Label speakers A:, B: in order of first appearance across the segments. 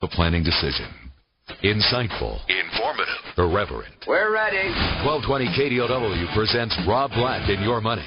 A: The planning decision. Insightful. Informative. Irreverent.
B: We're ready.
A: 1220 KDOW presents Rob Black in Your Money.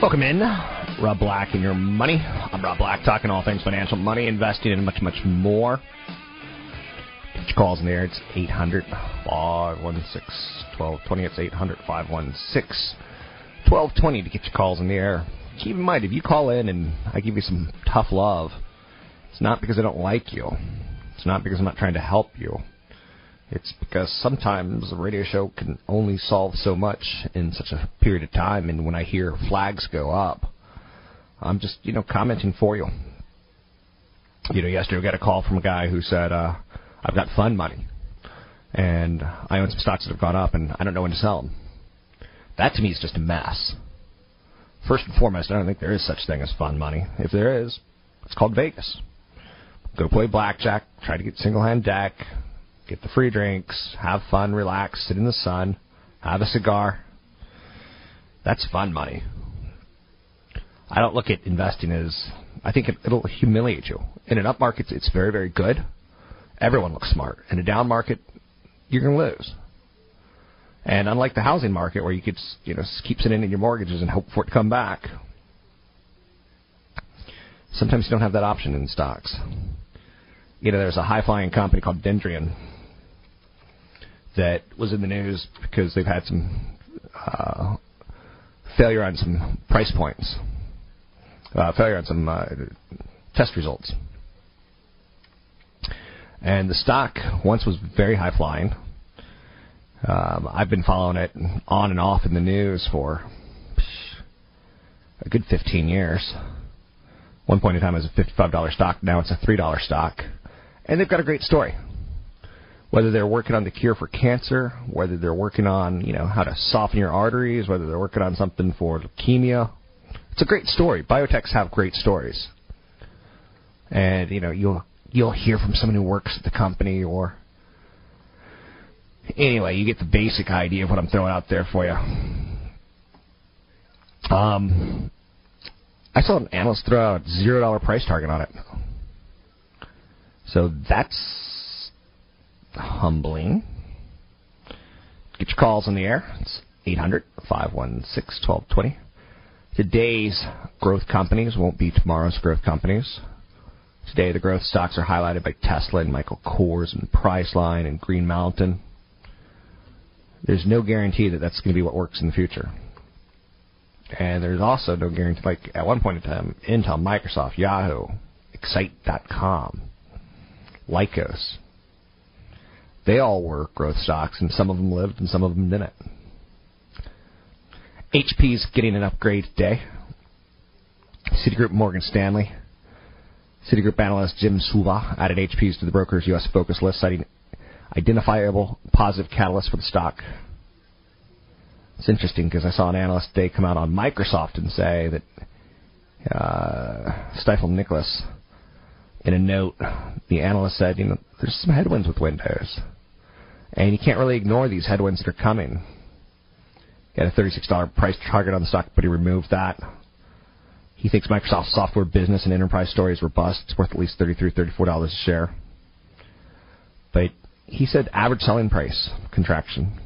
C: Welcome in. Rob Black and your money. I'm Rob Black, talking all things financial, money, investing, and much, much more. Get your calls in there. It's 800 516 1220. It's 800 516 1220 to get your calls in the air. Keep in mind, if you call in and I give you some tough love, it's not because I don't like you. It's not because I'm not trying to help you. It's because sometimes a radio show can only solve so much in such a period of time, and when I hear flags go up, I'm just, you know, commenting for you. You know, yesterday we got a call from a guy who said, uh, I've got fund money, and I own some stocks that have gone up, and I don't know when to sell them. That to me is just a mess. First and foremost, I don't think there is such thing as fund money. If there is, it's called Vegas. Go play blackjack, try to get single hand deck, get the free drinks, have fun, relax, sit in the sun, have a cigar. That's fun money. I don't look at investing as I think it, it'll humiliate you. In an up market, it's very, very good. Everyone looks smart. In a down market, you're going to lose. And unlike the housing market, where you could, you know, keep sitting in your mortgages and hope for it to come back, sometimes you don't have that option in stocks. You know, there's a high flying company called Dendreon that was in the news because they've had some uh, failure on some price points, uh, failure on some uh, test results. And the stock once was very high flying. Um, I've been following it on and off in the news for a good 15 years. One point in time, it was a $55 stock. Now it's a $3 stock. And they've got a great story whether they're working on the cure for cancer, whether they're working on, you know, how to soften your arteries, whether they're working on something for leukemia. It's a great story. Biotechs have great stories. And, you know, you'll you'll hear from someone who works at the company or anyway, you get the basic idea of what I'm throwing out there for you. Um I saw an analyst throw out a zero dollar price target on it. So that's humbling. Get your calls in the air. It's 800 516 1220. Today's growth companies won't be tomorrow's growth companies. Today, the growth stocks are highlighted by Tesla and Michael Kors and Priceline and Green Mountain. There's no guarantee that that's going to be what works in the future. And there's also no guarantee, like at one point in time, Intel, Microsoft, Yahoo, Excite.com, Lycos, they all were growth stocks, and some of them lived and some of them didn't. HP's getting an upgrade today. Citigroup Morgan Stanley. Citigroup analyst Jim Suva added HP's to the broker's U.S. focus list, citing identifiable positive catalysts for the stock. It's interesting because I saw an analyst today come out on Microsoft and say that uh, Stifel Nicolaus, in a note, the analyst said, you know, there's some headwinds with Windows. And you can't really ignore these headwinds that are coming. He had a $36 price target on the stock, but he removed that. He thinks Microsoft's software business and enterprise story is robust. It's worth at least $33, $34 a share. But he said average selling price contraction.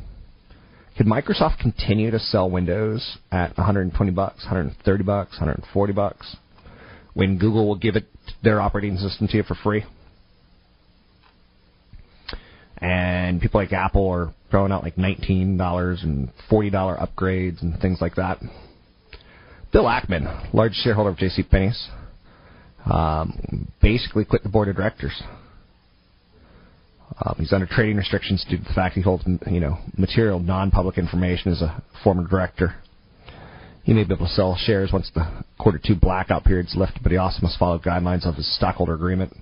C: Could Microsoft continue to sell Windows at 120 bucks, 130 bucks, 140 bucks when Google will give it their operating system to you for free? And people like Apple are throwing out like $19 and $40 upgrades and things like that. Bill Ackman, large shareholder of J.C. Penney's, um, basically quit the board of directors. Um, he's under trading restrictions due to the fact he holds, you know, material non-public information as a former director. He may be able to sell shares once the quarter two blackout period is lifted, but he also must follow guidelines of his stockholder agreement.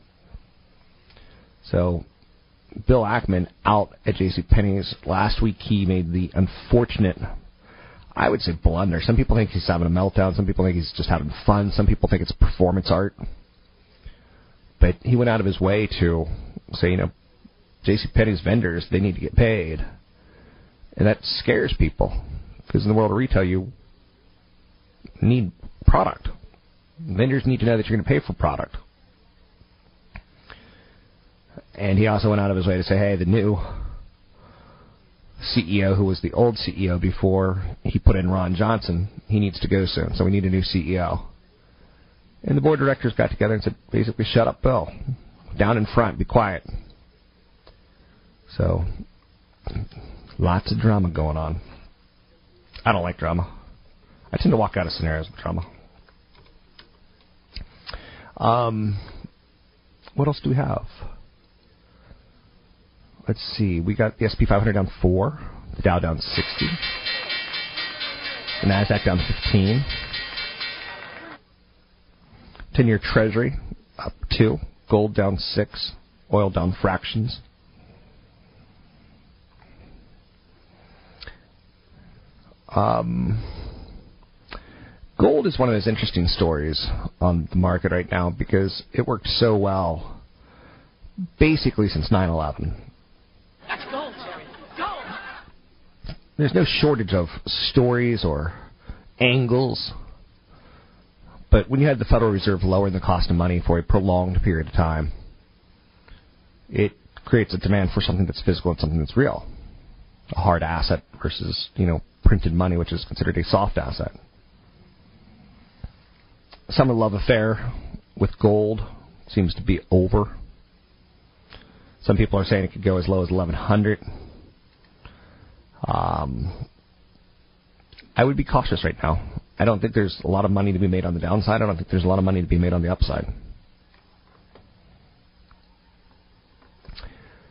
C: So, Bill Ackman out at J.C. Penney's last week. He made the unfortunate, I would say, blunder. Some people think he's having a meltdown. Some people think he's just having fun. Some people think it's performance art. But he went out of his way to say, you know, J.C. Penney's vendors they need to get paid, and that scares people because in the world of retail you need product. Vendors need to know that you're going to pay for product. And he also went out of his way to say, hey, the new CEO, who was the old CEO before he put in Ron Johnson, he needs to go soon, so we need a new CEO. And the board of directors got together and said, basically, shut up, Bill. Down in front, be quiet. So, lots of drama going on. I don't like drama. I tend to walk out of scenarios with drama. Um, what else do we have? Let's see. We got the SP 500 down four, the Dow down 60, the Nasdaq down 15, 10-year Treasury up two, gold down six, oil down fractions. Um, gold is one of those interesting stories on the market right now because it worked so well basically since 9 11. That's gold, Jerry. Gold! There's no shortage of stories or angles. But when you had the Federal Reserve lowering the cost of money for a prolonged period of time, it creates a demand for something that's physical and something that's real. A hard asset versus, you know, printed money, which is considered a soft asset. Summer love affair with gold seems to be over. Some people are saying it could go as low as 1100. Um, I would be cautious right now. I don't think there's a lot of money to be made on the downside. I don't think there's a lot of money to be made on the upside.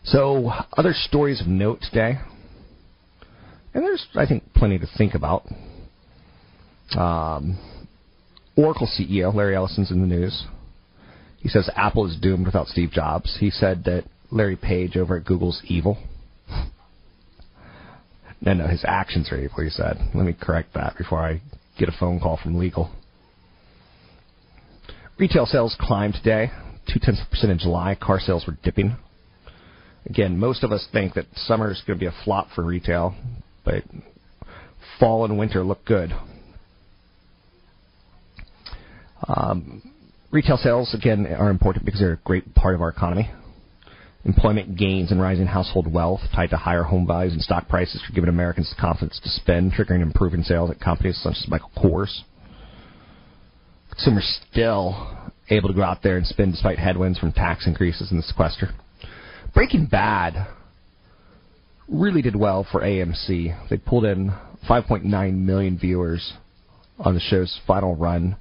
C: So, other stories of note today. And there's, I think, plenty to think about. Um, Oracle CEO Larry Ellison's in the news. He says Apple is doomed without Steve Jobs. He said that Larry Page over at Google's evil. No, no, his actions are evil, he said. Let me correct that before I get a phone call from legal. Retail sales climbed today, two tenths of a percent in July. Car sales were dipping. Again, most of us think that summer is going to be a flop for retail, but fall and winter look good. Um, retail sales, again, are important because they're a great part of our economy. Employment gains and rising household wealth tied to higher home values and stock prices are giving Americans the confidence to spend, triggering improving sales at companies such as Michael Kors. Consumers still able to go out there and spend despite headwinds from tax increases and the sequester. Breaking Bad really did well for AMC. They pulled in 5.9 million viewers on the show's final run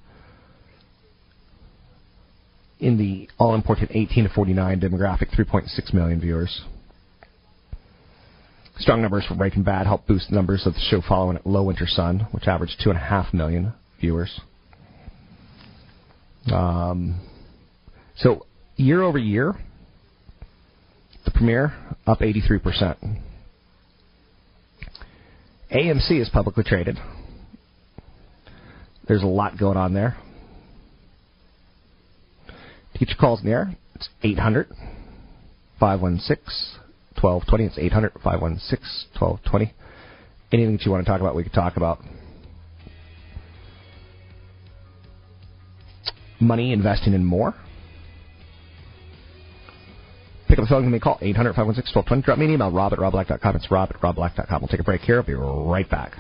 C: in the all important 18 to 49 demographic, 3.6 million viewers. Strong numbers from Breaking Bad helped boost the numbers of the show following Low Winter Sun, which averaged 2.5 million viewers. Um, so, year over year, the premiere up 83%. AMC is publicly traded. There's a lot going on there. Your calls in the air, it's 800 516 1220. It's 800 516 1220. Anything that you want to talk about, we could talk about. Money investing in more. Pick up the phone and give me a call, 800 516 1220. Drop me an email, rob at robblack.com. It's rob at robblack.com. We'll take a break here. I'll be right back.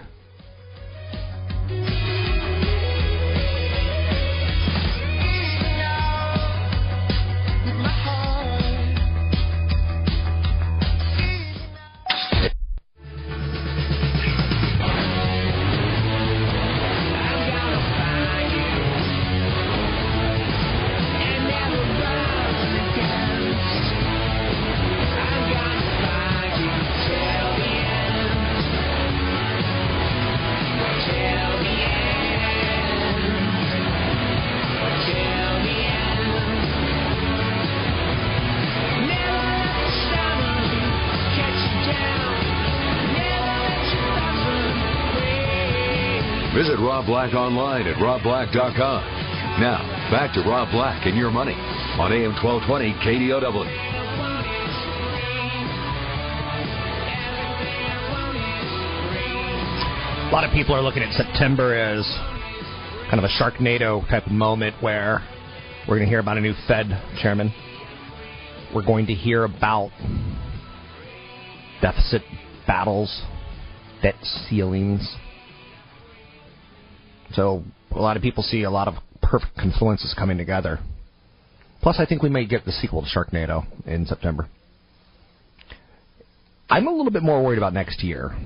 A: Black online at robblack.com. Now, back to Rob Black and your money on AM 1220 KDOW.
C: A lot of people are looking at September as kind of a Sharknado type of moment where we're going to hear about a new Fed chairman. We're going to hear about deficit battles, debt ceilings. So a lot of people see a lot of perfect confluences coming together. Plus, I think we may get the sequel to Sharknado in September. I'm a little bit more worried about next year.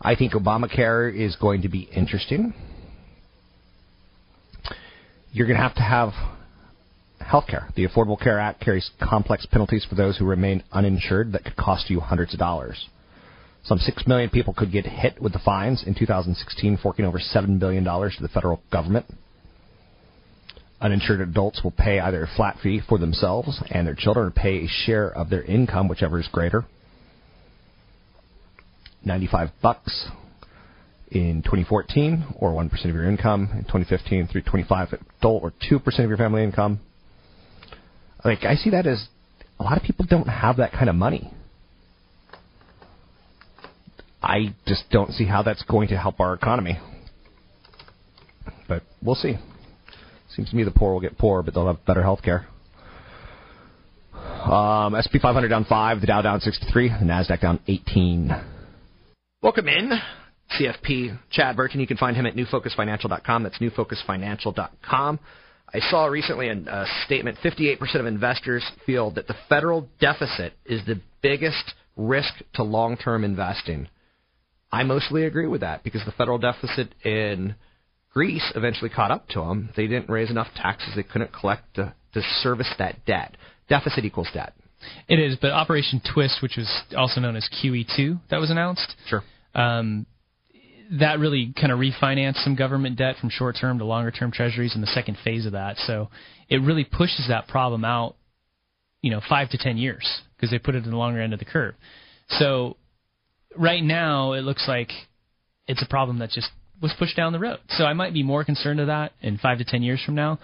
C: I think Obamacare is going to be interesting. You're going to have to have health care. The Affordable Care Act carries complex penalties for those who remain uninsured that could cost you hundreds of dollars. Some 6 million people could get hit with the fines in 2016, forking over $7 billion to the federal government. Uninsured adults will pay either a flat fee for themselves and their children or pay a share of their income, whichever is greater. 95 bucks in 2014 or 1% of your income in 2015 through 25 adult or 2% of your family income. Like I see that as a lot of people don't have that kind of money. I just don't see how that's going to help our economy. But we'll see. Seems to me the poor will get poorer, but they'll have better health care. Um, SP 500 down 5, the Dow down 63, the NASDAQ down 18. Welcome in, CFP Chad Burton. You can find him at newfocusfinancial.com. That's newfocusfinancial.com. I saw recently a statement 58% of investors feel that the federal deficit is the biggest risk to long term investing. I mostly agree with that because the federal deficit in Greece eventually caught up to them. They didn't raise enough taxes, they couldn't collect to, to service that debt. Deficit equals debt.
D: It is, but Operation Twist, which was also known as QE2, that was announced.
C: Sure
D: um, that really kind of refinanced some government debt from short term to longer term treasuries in the second phase of that. So it really pushes that problem out, you know, five to ten years because they put it in the longer end of the curve. So right now it looks like it's a problem that just was pushed down the road. So I might be more concerned of that in five to ten years from now.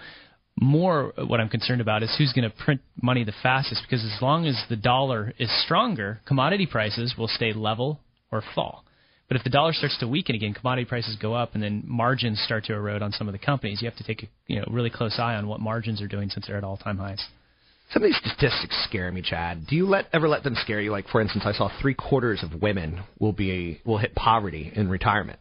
D: More what I'm concerned about is who's going to print money the fastest because as long as the dollar is stronger, commodity prices will stay level or fall. But if the dollar starts to weaken again, commodity prices go up, and then margins start to erode on some of the companies. You have to take a you know really close eye on what margins are doing since they're at all time highs.
C: Some of these statistics scare me, Chad. Do you let ever let them scare you? Like, for instance, I saw three quarters of women will be will hit poverty in retirement.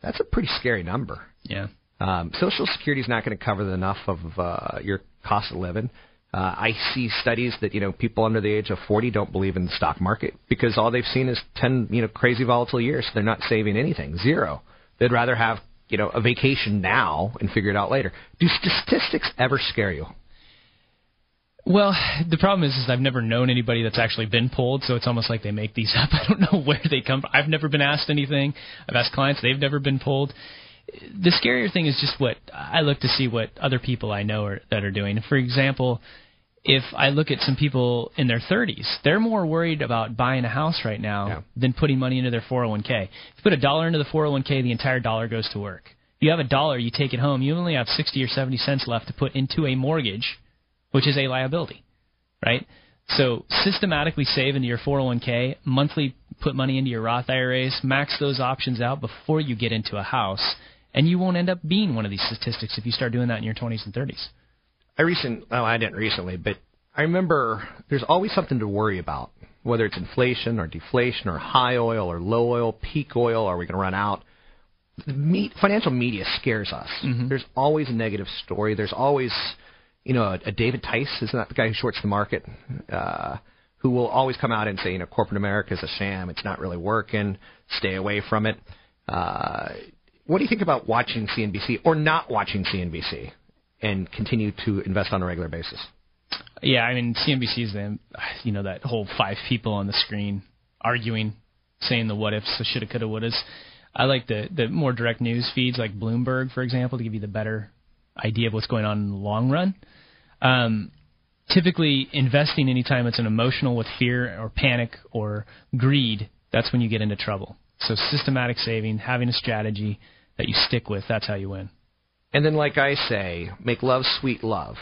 C: That's a pretty scary number.
D: Yeah.
C: Um, Social Security is not going to cover enough of uh, your cost of living. Uh, I see studies that you know people under the age of 40 don't believe in the stock market because all they've seen is 10 you know crazy volatile years. They're not saving anything, zero. They'd rather have you know a vacation now and figure it out later. Do statistics ever scare you?
D: Well, the problem is, is I've never known anybody that's actually been polled, so it's almost like they make these up. I don't know where they come from. I've never been asked anything. I've asked clients; they've never been polled. The scarier thing is just what I look to see what other people I know are, that are doing. For example, if I look at some people in their 30s, they're more worried about buying a house right now yeah. than putting money into their 401k. If you put a dollar into the 401k, the entire dollar goes to work. If you have a dollar, you take it home, you only have 60 or 70 cents left to put into a mortgage, which is a liability, right? So systematically save into your 401k, monthly put money into your Roth IRAs, max those options out before you get into a house, and you won't end up being one of these statistics if you start doing that in your 20s and 30s.
C: I recent oh I didn't recently, but I remember there's always something to worry about, whether it's inflation or deflation or high oil or low oil, peak oil, are we going to run out? The me- financial media scares us.
D: Mm-hmm.
C: There's always a negative story. There's always, you know, a, a David Tice, isn't that the guy who shorts the market? Uh, who will always come out and say, you know, corporate America is a sham. It's not really working. Stay away from it. Uh, what do you think about watching CNBC or not watching CNBC and continue to invest on a regular basis?
D: Yeah, I mean CNBC is the you know that whole five people on the screen arguing, saying the what ifs, the shoulda, coulda, wouldas. I like the the more direct news feeds like Bloomberg, for example, to give you the better idea of what's going on in the long run. Um, typically, investing anytime it's an emotional with fear or panic or greed, that's when you get into trouble. So systematic saving, having a strategy that you stick with, that's how you win.
C: And then, like I say, make love sweet love.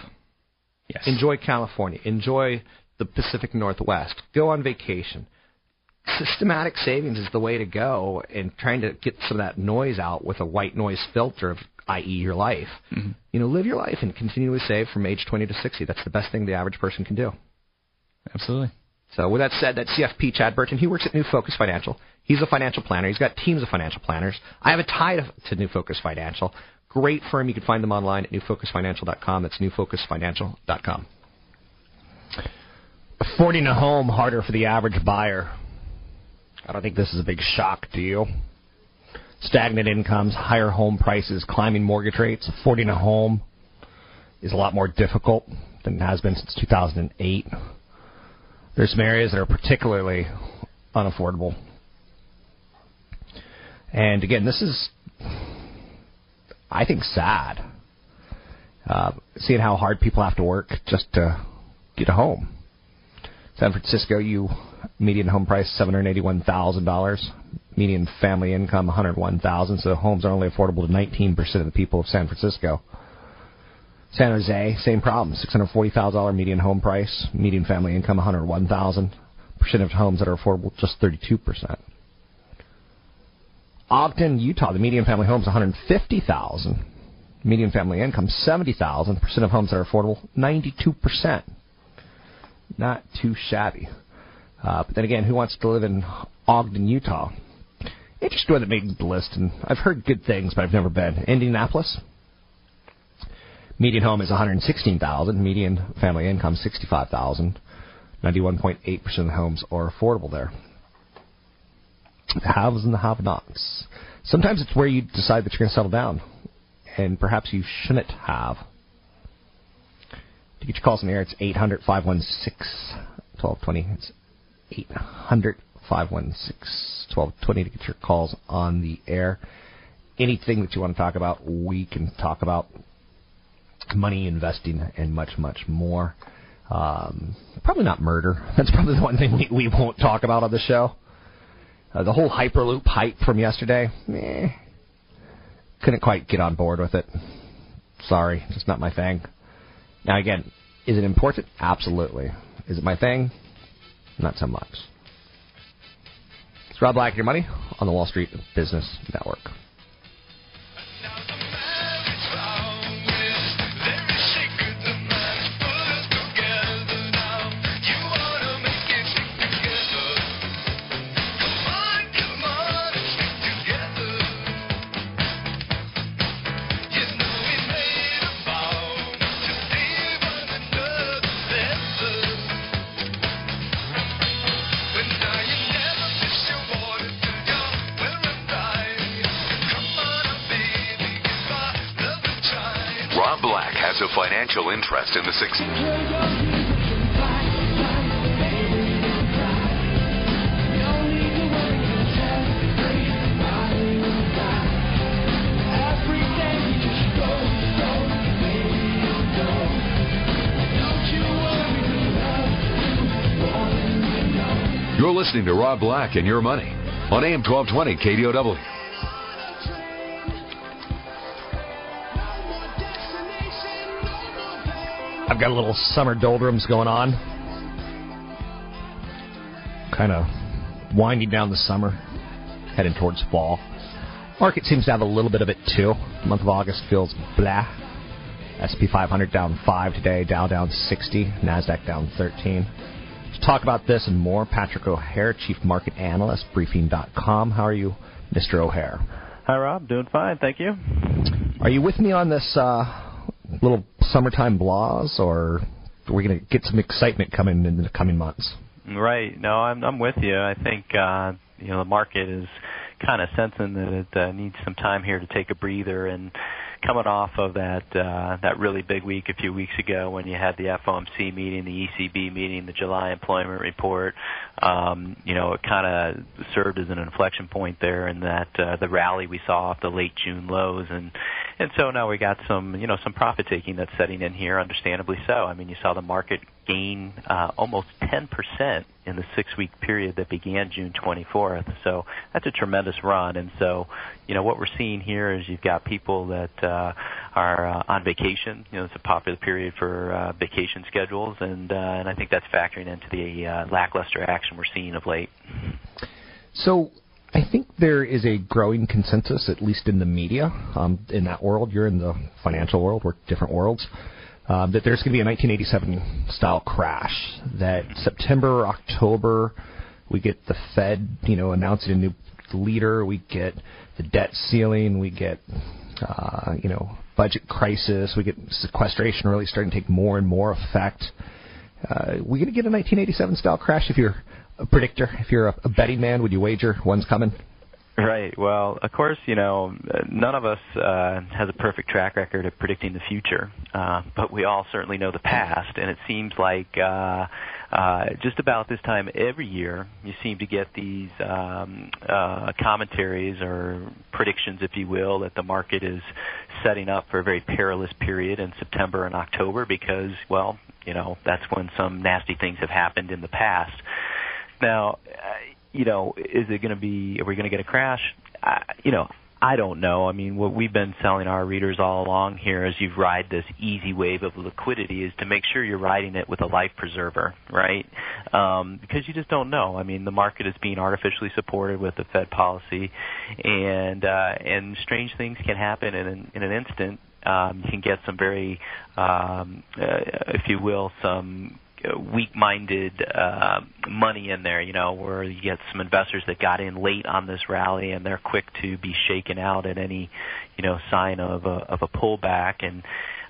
D: Yes.
C: Enjoy California. Enjoy the Pacific Northwest. Go on vacation. Systematic savings is the way to go, and trying to get some of that noise out with a white noise filter of i.e. your life.
D: Mm-hmm.
C: You know, live your life and continually save from age 20 to 60. That's the best thing the average person can do.
D: Absolutely.
C: So with that said, that's CFP Chad Burton. He works at New Focus Financial. He's a financial planner. He's got teams of financial planners. I have a tie to, to New Focus Financial. Great firm. You can find them online at newfocusfinancial.com. That's newfocusfinancial.com. Affording a home harder for the average buyer. I don't think this is a big shock to you. Stagnant incomes, higher home prices, climbing mortgage rates. Affording a home is a lot more difficult than it has been since 2008. There's some areas that are particularly unaffordable. And again, this is, I think, sad. Uh, seeing how hard people have to work just to get a home. San Francisco, you median home price seven hundred eighty-one thousand dollars, median family income one hundred one thousand. So homes are only affordable to nineteen percent of the people of San Francisco. San Jose, same problem, six hundred forty thousand dollar median home price, median family income one hundred one thousand. Percent of homes that are affordable just thirty-two percent. Ogden, Utah, the median family home is one hundred fifty thousand. Median family income seventy thousand. Percent of homes that are affordable ninety-two percent. Not too shabby. Uh, but then again, who wants to live in Ogden, Utah? Interesting one that made the list, and I've heard good things, but I've never been. Indianapolis. Median home is 116,000. Median family income 65,000. 91.8% of the homes are affordable there. The haves and the have-nots. Sometimes it's where you decide that you're going to settle down, and perhaps you shouldn't have. To get your calls in the air, it's 800 516 1220. It's 800 516 1220 to get your calls on the air. Anything that you want to talk about, we can talk about. Money, investing, and much, much more. Um, probably not murder. That's probably the one thing we, we won't talk about on the show. Uh, the whole Hyperloop hype from yesterday, eh, couldn't quite get on board with it. Sorry, just not my thing. Now, again, is it important? Absolutely. Is it my thing? Not so much. It's Rob Black, your money on the Wall Street Business Network.
A: Has a financial interest in the six. You're listening to Rob Black and Your Money on AM 1220 KDOW.
C: I've got a little summer doldrums going on. Kind of winding down the summer, heading towards fall. Market seems to have a little bit of it too. The month of August feels blah. SP 500 down 5 today, Dow down 60, NASDAQ down 13. To talk about this and more, Patrick O'Hare, Chief Market Analyst, Briefing.com. How are you, Mr. O'Hare?
E: Hi, Rob. Doing fine, thank you.
C: Are you with me on this uh, little summertime blahs, or are we going to get some excitement coming in the coming months?
E: Right. No, I'm I'm with you. I think uh, you know the market is kind of sensing that it uh, needs some time here to take a breather and coming off of that uh, that really big week a few weeks ago when you had the FOMC meeting, the ECB meeting, the July employment report. Um, you know, it kind of served as an inflection point there in that uh, the rally we saw off the late June lows, and and so now we got some you know some profit taking that's setting in here, understandably so. I mean, you saw the market gain uh, almost 10% in the six-week period that began June 24th. So that's a tremendous run. And so, you know, what we're seeing here is you've got people that uh, are uh, on vacation. You know, it's a popular period for uh, vacation schedules, and uh, and I think that's factoring into the uh, lackluster action we're seeing of late.
C: So. I think there is a growing consensus, at least in the media, um, in that world. You're in the financial world, we're different worlds um, that there's going to be a 1987 style crash. That September, October, we get the Fed, you know, announcing a new leader. We get the debt ceiling. We get, uh, you know, budget crisis. We get sequestration really starting to take more and more effect. Uh, we're going to get a 1987 style crash. If you're a predictor, if you're a, a betting man, would you wager one's coming?
E: Right. Well, of course, you know, none of us uh, has a perfect track record of predicting the future, uh, but we all certainly know the past, and it seems like uh, uh, just about this time every year, you seem to get these um, uh, commentaries or predictions, if you will, that the market is setting up for a very perilous period in September and October because, well, you know, that's when some nasty things have happened in the past. Now, you know, is it going to be? Are we going to get a crash? I, you know, I don't know. I mean, what we've been selling our readers all along here as you ride this easy wave of liquidity is to make sure you're riding it with a life preserver, right? Um, because you just don't know. I mean, the market is being artificially supported with the Fed policy, and uh, and strange things can happen in an, in an instant. Um, you can get some very, um, uh, if you will, some weak-minded uh, money in there, you know, where you get some investors that got in late on this rally and they're quick to be shaken out at any, you know, sign of a of a pullback. And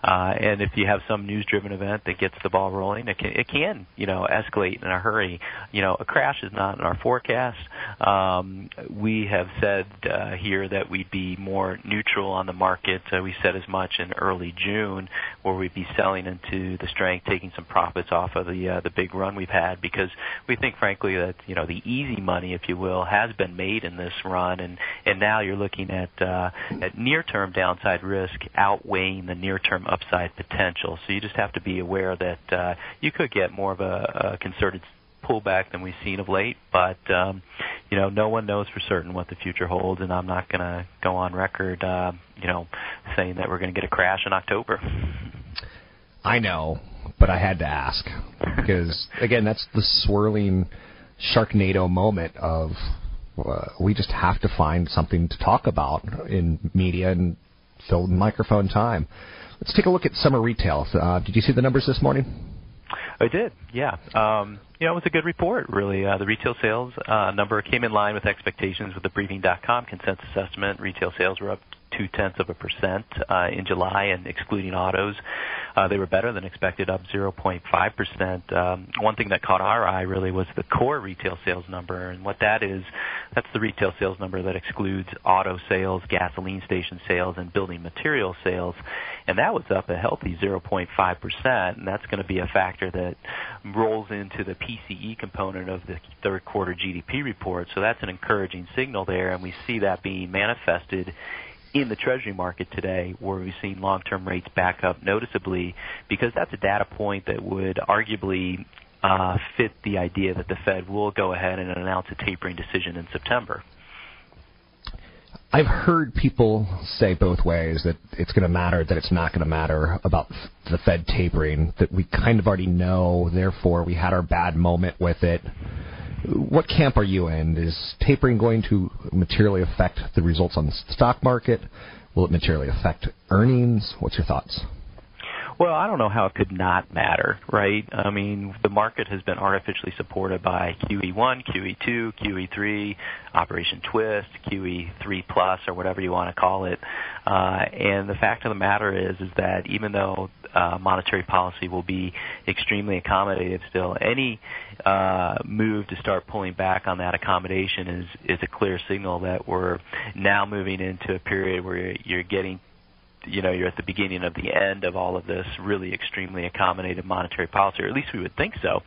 E: uh, and if you have some news-driven event that gets the ball rolling, it can, it can, you know, escalate in a hurry. You know, a crash is not in our forecast. Um, we have said uh, here that we'd be more neutral on the market. Uh, we said as much in early June, where we'd be selling into the strength, taking some profits off of the uh, the big run we've had, because we think, frankly, that you know the easy money, if you will, has been made in this run, and and now you're looking at uh, at near-term downside risk outweighing the near-term upside potential. So you just have to be aware that uh, you could get more of a, a concerted pullback than we've seen of late. But um, you know, no one knows for certain what the future holds, and I'm not going to go on record, uh, you know, saying that we're going to get a crash in October.
C: I know, but I had to ask because again, that's the swirling Sharknado moment of uh, we just have to find something to talk about in media and fill microphone time. Let's take a look at summer retail. Uh, did you see the numbers this morning?
E: I did, yeah. Um, you know, it was a good report, really. Uh, the retail sales uh, number came in line with expectations with the Briefing.com consensus estimate. Retail sales were up two tenths of a percent uh, in July, and excluding autos, uh, they were better than expected, up 0.5 percent. Um, one thing that caught our eye really was the core retail sales number, and what that is, that's the retail sales number that excludes auto sales, gasoline station sales, and building material sales, and that was up a healthy 0.5 percent, and that's going to be a factor that rolls into the PCE component of the third quarter GDP report. So that's an encouraging signal there, and we see that being manifested in the Treasury market today, where we've seen long-term rates back up noticeably, because that's a data point that would arguably uh, fit the idea that the Fed will go ahead and announce a tapering decision in September.
C: I've heard people say both ways that it's going to matter, that it's not going to matter about the Fed tapering, that we kind of already know, therefore we had our bad moment with it. What camp are you in? Is tapering going to materially affect the results on the stock market? Will it materially affect earnings? What's your thoughts?
E: Well, I don't know how it could not matter, right? I mean, the market has been artificially supported by QE1, QE2, QE3, Operation Twist, QE3 Plus, or whatever you want to call it. Uh, and the fact of the matter is, is that even though uh, monetary policy will be extremely accommodative still, any uh, move to start pulling back on that accommodation is is a clear signal that we're now moving into a period where you're getting you know you're at the beginning of the end of all of this really extremely accommodative monetary policy, or at least we would think so.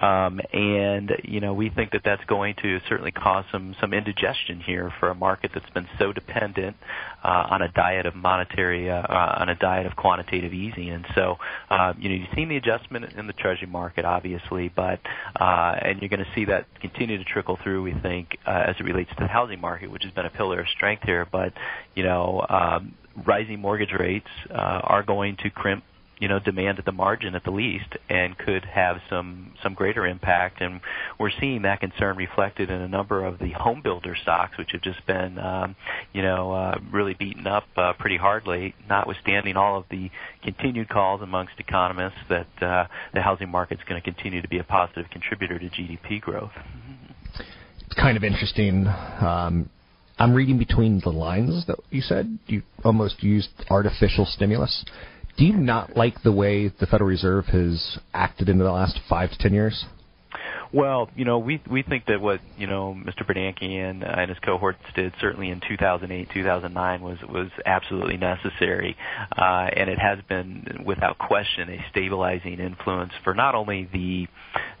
E: Um, and you know we think that that's going to certainly cause some some indigestion here for a market that's been so dependent uh, on a diet of monetary uh, uh, on a diet of quantitative easing. And so uh, you know you've seen the adjustment in the Treasury market, obviously, but uh, and you're going to see that continue to trickle through. We think uh, as it relates to the housing market, which has been a pillar of strength here, but you know. Um, rising mortgage rates uh, are going to crimp you know demand at the margin at the least and could have some some greater impact. And we're seeing that concern reflected in a number of the home builder stocks which have just been um, you know uh, really beaten up uh, pretty hardly notwithstanding all of the continued calls amongst economists that uh, the housing market is going to continue to be a positive contributor to GDP growth.
C: It's kind of interesting um, I'm reading between the lines that you said. You almost used artificial stimulus. Do you not like the way the Federal Reserve has acted in the last five to ten years?
E: Well, you know, we we think that what you know Mr. Bernanke and, uh, and his cohorts did certainly in 2008, 2009 was was absolutely necessary, uh, and it has been without question a stabilizing influence for not only the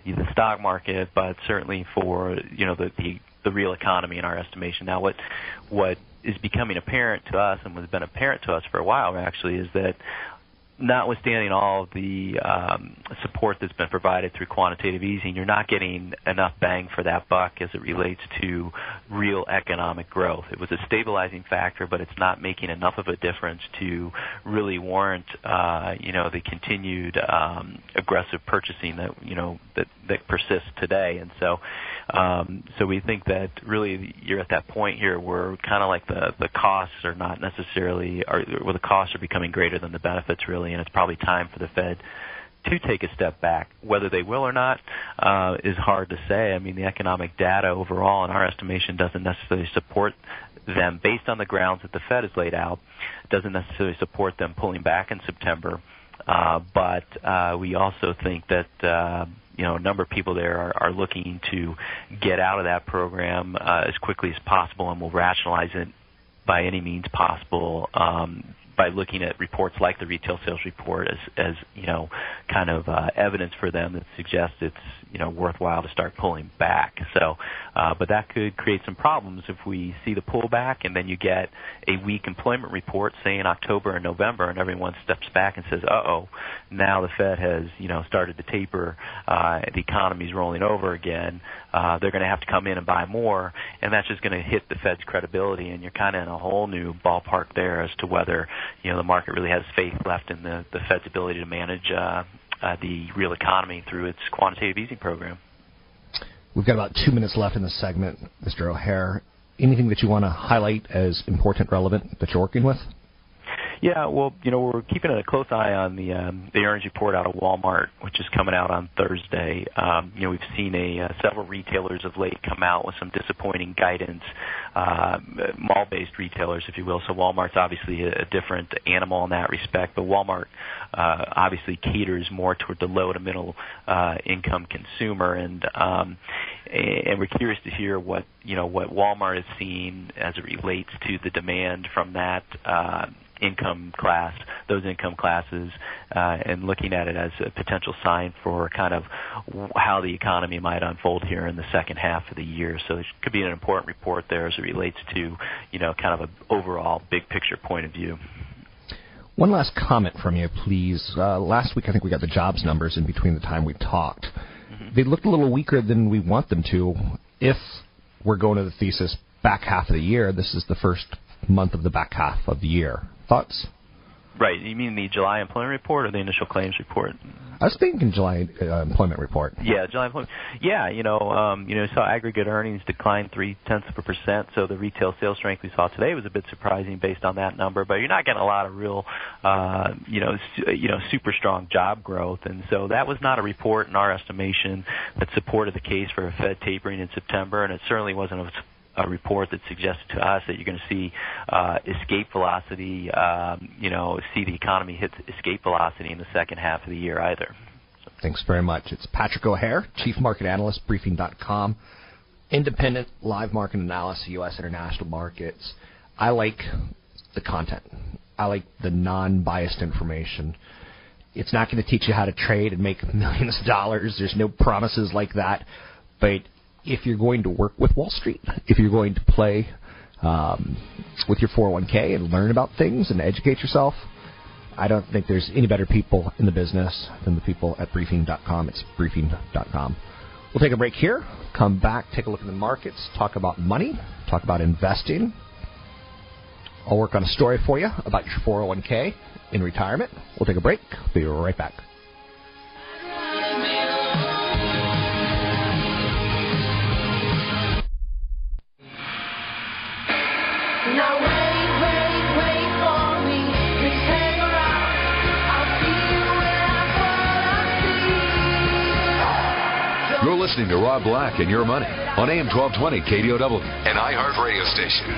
E: the stock market, but certainly for you know the the the real economy in our estimation. Now, what what is becoming apparent to us and has been apparent to us for a while actually is that notwithstanding all the um, support that's been provided through quantitative easing, you're not getting enough bang for that buck as it relates to real economic growth. It was a stabilizing factor, but it's not making enough of a difference to really warrant, uh, you know, the continued um, aggressive purchasing that you know that that persists today. And so, um, so we think that really you're at that point here where kind of like the the costs are not necessarily, where the costs are becoming greater than the benefits really, and it's probably time for the Fed to take a step back. Whether they will or not uh, is hard to say. I mean, the economic data overall, in our estimation, doesn't necessarily support them based on the grounds that the Fed has laid out. Doesn't necessarily support them pulling back in September. Uh, but uh, we also think that uh, you know a number of people there are, are looking to get out of that program uh, as quickly as possible, and will rationalize it by any means possible um, by looking at reports like the retail sales report as, as you know, kind of uh, evidence for them that suggests it's you know worthwhile to start pulling back. So, uh, but that could create some problems if we see the pullback and then you get a weak employment report, say in October and November, and everyone steps back and says, "Uh oh, now the Fed has you know started to taper, uh, the economy's rolling over again." Uh, they're going to have to come in and buy more, and that's just going to hit the Fed's credibility, and you're kind of in a whole new ballpark there as to whether you know the market really has faith left in the, the Fed's ability to manage uh, uh, the real economy through its quantitative easing program.
C: We've got about two minutes left in this segment, Mr. O'Hare. Anything that you want to highlight as important, relevant that you're working with?
E: Yeah, well, you know, we're keeping a close eye on the um, the earnings report out of Walmart, which is coming out on Thursday. Um, you know, we've seen a uh, several retailers of late come out with some disappointing guidance, uh, mall-based retailers, if you will. So Walmart's obviously a, a different animal in that respect, but Walmart uh, obviously caters more toward the low to middle uh, income consumer, and um, and we're curious to hear what you know what Walmart is seeing as it relates to the demand from that. Uh, income class, those income classes, uh, and looking at it as a potential sign for kind of how the economy might unfold here in the second half of the year. So it could be an important report there as it relates to, you know, kind of an overall big picture point of view.
C: One last comment from you, please. Uh, last week, I think we got the jobs numbers in between the time we talked. Mm-hmm. They looked a little weaker than we want them to. If we're going to the thesis back half of the year, this is the first month of the back half of the year. Thoughts?
E: Right. You mean the July employment report or the initial claims report?
C: I was thinking July uh, employment report.
E: Yeah, July employment. Yeah, you know, um, you know, saw aggregate earnings decline three tenths of a percent. So the retail sales strength we saw today was a bit surprising based on that number. But you're not getting a lot of real, uh, you know, su- you know, super strong job growth, and so that was not a report in our estimation that supported the case for a Fed tapering in September, and it certainly wasn't a a report that suggested to us that you're going to see uh, escape velocity, um, you know, see the economy hit escape velocity in the second half of the year either.
C: Thanks very much. It's Patrick O'Hare, Chief Market Analyst, Briefing.com. Independent live market analysis, U.S. international markets. I like the content. I like the non-biased information. It's not going to teach you how to trade and make millions of dollars. There's no promises like that. But if you're going to work with Wall Street, if you're going to play um, with your 401k and learn about things and educate yourself, I don't think there's any better people in the business than the people at briefing.com. It's briefing.com. We'll take a break here, come back, take a look at the markets, talk about money, talk about investing. I'll work on a story for you about your 401k in retirement. We'll take a break. Be right back.
A: Listening to Rob Black and Your Money on AM 1220 KDOW, an iHeart radio station.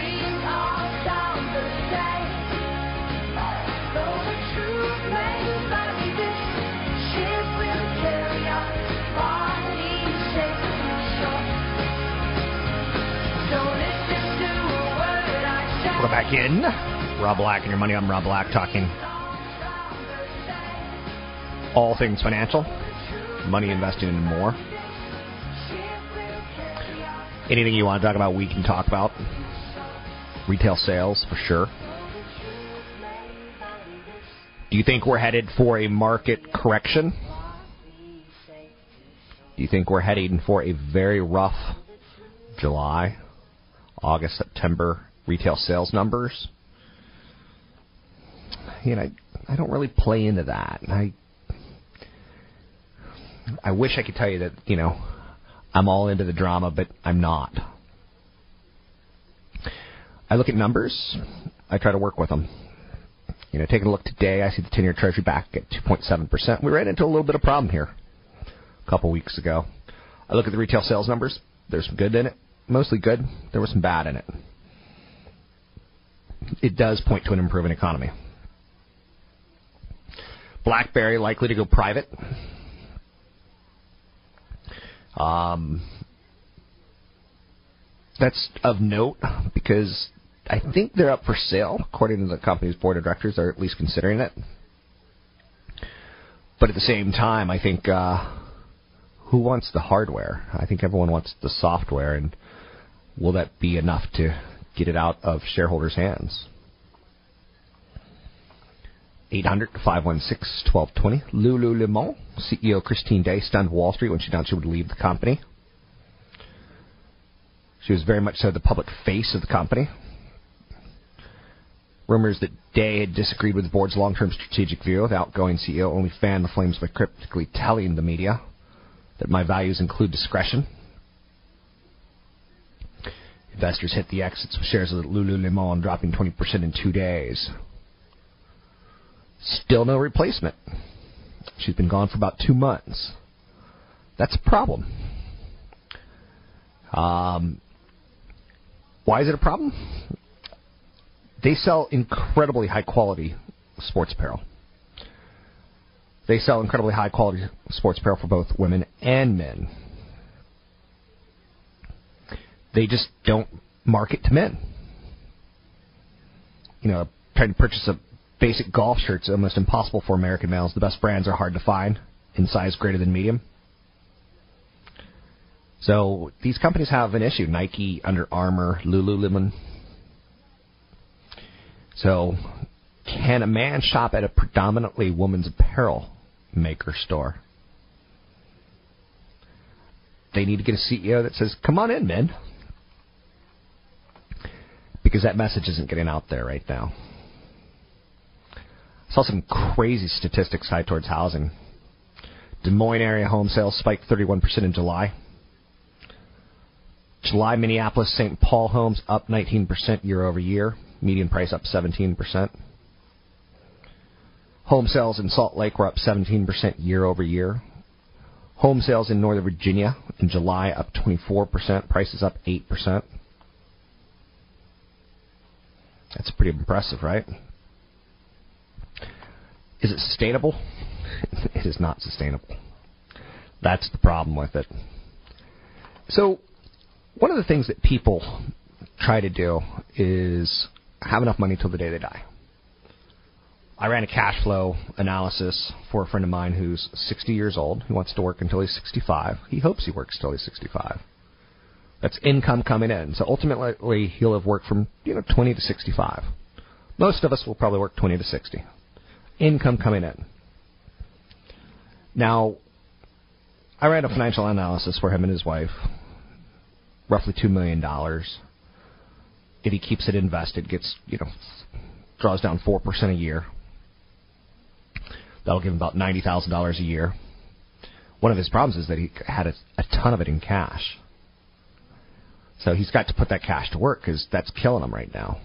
C: Welcome back in. Rob Black and your money. I'm Rob Black talking all things financial, money investing, and more. Anything you want to talk about, we can talk about. Retail sales, for sure. Do you think we're headed for a market correction? Do you think we're heading for a very rough July, August, September retail sales numbers? You know, I, don't really play into that. I I wish I could tell you that, you know, I'm all into the drama, but I'm not. I look at numbers. I try to work with them. You know, taking a look today, I see the 10-year Treasury back at 2.7%. We ran into a little bit of problem here a couple weeks ago. I look at the retail sales numbers. There's some good in it, mostly good. There was some bad in it. It does point to an improving economy. BlackBerry likely to go private. Um, that's of note because I think they're up for sale, according to the company's board of directors. They're at least considering it. But at the same time, I think uh, who wants the hardware? I think everyone wants the software, and will that be enough to get it out of shareholders' hands? 800 516 1220. Lulu Lululemon CEO Christine Day stunned Wall Street when she announced she would leave the company. She was very much so the public face of the company. Rumors that Day had disagreed with the board's long term strategic view. The outgoing CEO only fanned the flames by cryptically telling the media that my values include discretion. Investors hit the exits with shares of Lululemon dropping 20% in two days. Still no replacement. She's been gone for about two months. That's a problem. Um, why is it a problem? They sell incredibly high quality sports apparel. They sell incredibly high quality sports apparel for both women and men. They just don't market to men. You know, trying to purchase a basic golf shirt's almost impossible for American males. The best brands are hard to find in size greater than medium. So these companies have an issue. Nike, Under Armour, Lululemon. So can a man shop at a predominantly women's apparel maker store? They need to get a CEO that says, "Come on in, men," because that message isn't getting out there right now. Saw some crazy statistics tied towards housing. Des Moines area home sales spiked 31% in July. July Minneapolis St. Paul homes up 19% year over year. Median price up 17%. Home sales in Salt Lake were up 17% year over year. Home sales in Northern Virginia in July up 24%. Prices up 8%. That's pretty impressive, right? Is it sustainable? It is not sustainable. That's the problem with it. So, one of the things that people try to do is have enough money till the day they die. I ran a cash flow analysis for a friend of mine who's 60 years old, who wants to work until he's 65. He hopes he works until he's 65. That's income coming in. So ultimately, he'll have worked from you know 20 to 65. Most of us will probably work 20 to 60. Income coming in. Now, I ran a financial analysis for him and his wife. Roughly two million dollars. If he keeps it invested, gets you know draws down four percent a year. That'll give him about ninety thousand dollars a year. One of his problems is that he had a, a ton of it in cash. So he's got to put that cash to work because that's killing him right now.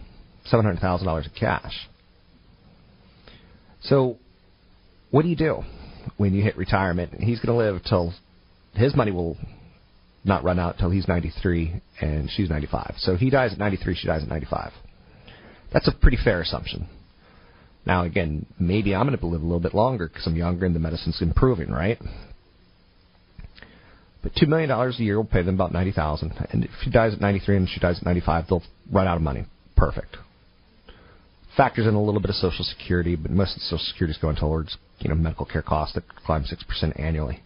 C: Seven hundred thousand dollars of cash. So, what do you do when you hit retirement? He's going to live till his money will not run out till he's 93 and she's 95. So he dies at 93, she dies at 95. That's a pretty fair assumption. Now, again, maybe I'm going to live a little bit longer because I'm younger and the medicine's improving, right? But two million dollars a year will pay them about ninety thousand, and if she dies at 93 and she dies at 95, they'll run out of money. Perfect. Factors in a little bit of Social Security, but most of the Social Security is going towards you know medical care costs that climb six percent annually.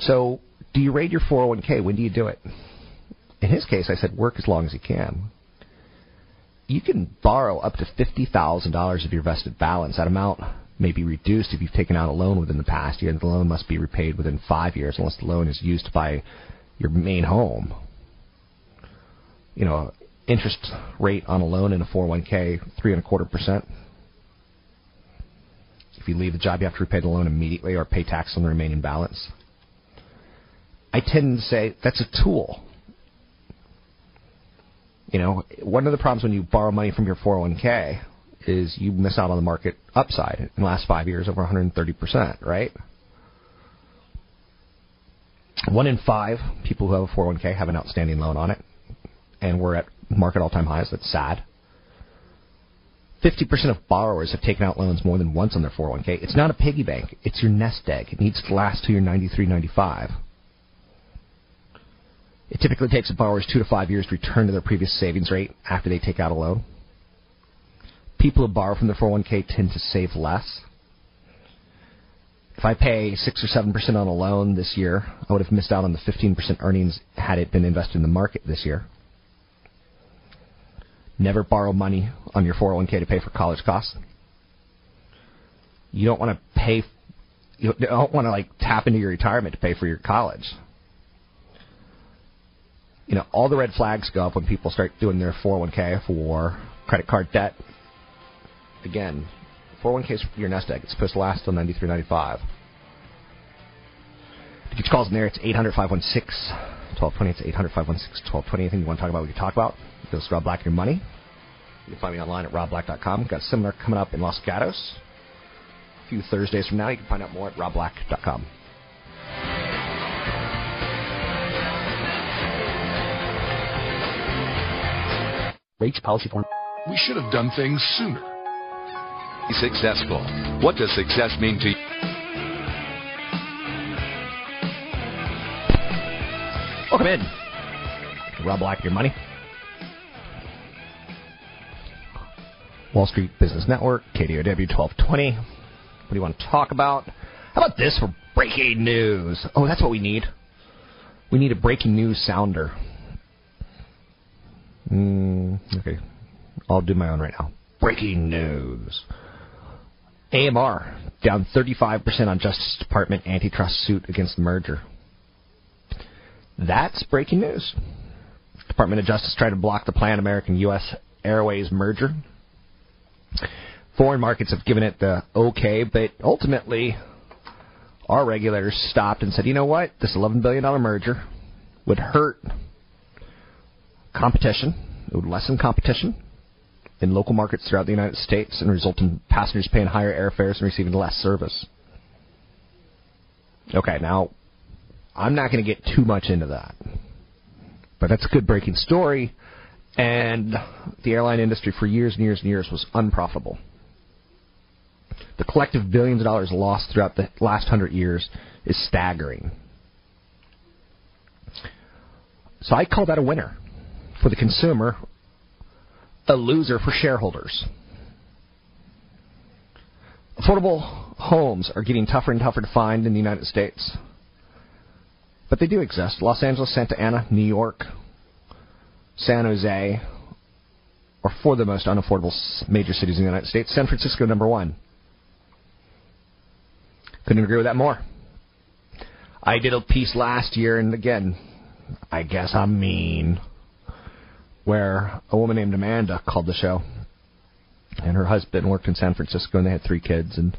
C: So, do you raid your 401k? When do you do it? In his case, I said work as long as you can. You can borrow up to $50,000 of your vested balance. That amount may be reduced if you've taken out a loan within the past year, and the loan must be repaid within five years unless the loan is used to buy your main home. You know, interest rate on a loan in a 401k, three and a quarter percent. If you leave the job, you have to repay the loan immediately or pay tax on the remaining balance. I tend to say that's a tool. You know, one of the problems when you borrow money from your 401k is you miss out on the market upside in the last five years over 130%, right? One in five people who have a 401k have an outstanding loan on it, and we're at market all time highs. That's sad. 50% of borrowers have taken out loans more than once on their 401k. It's not a piggy bank, it's your nest egg. It needs to last till you're 93, 95. It typically takes borrowers two to five years to return to their previous savings rate after they take out a loan. People who borrow from their 401k tend to save less. If I pay six or seven percent on a loan this year, I would have missed out on the 15% earnings had it been invested in the market this year. Never borrow money on your 401k to pay for college costs. You don't want to pay. You don't want to like tap into your retirement to pay for your college you know, all the red flags go up when people start doing their 401k for credit card debt. Again, 401k is your nest egg. It's supposed to last till 93, 95. To get your calls in there, it's 800 516 1220. It's 800 516 1220. Anything you want to talk about, we can talk about. This is Rob Black, your money. You can find me online at robblack.com. We've got a seminar coming up in Los Gatos. A few Thursdays from now, you can find out more at robblack.com.
F: Rates policy form.
A: We should have done things sooner. Be successful. What does success mean to you?
C: Welcome in. Rob Black, your money. Wall Street Business Network, KDOW 1220. What do you want to talk about? How about this for breaking news? Oh, that's what we need. We need a breaking news sounder. Mm, okay, I'll do my own right now. Breaking news. AMR down 35% on Justice Department antitrust suit against merger. That's breaking news. Department of Justice tried to block the planned American U.S. Airways merger. Foreign markets have given it the okay, but ultimately, our regulators stopped and said, you know what? This $11 billion merger would hurt competition. It would lessen competition in local markets throughout the United States and result in passengers paying higher airfares and receiving less service. Okay, now, I'm not going to get too much into that. But that's a good breaking story, and the airline industry for years and years and years was unprofitable. The collective billions of dollars lost throughout the last hundred years is staggering. So I call that a winner for the consumer, a loser for shareholders. Affordable homes are getting tougher and tougher to find in the United States. But they do exist. Los Angeles, Santa Ana, New York, San Jose are four of the most unaffordable major cities in the United States. San Francisco, number one. Couldn't agree with that more. I did a piece last year, and again, I guess I'm mean, where a woman named Amanda called the show, and her husband worked in San Francisco, and they had three kids, and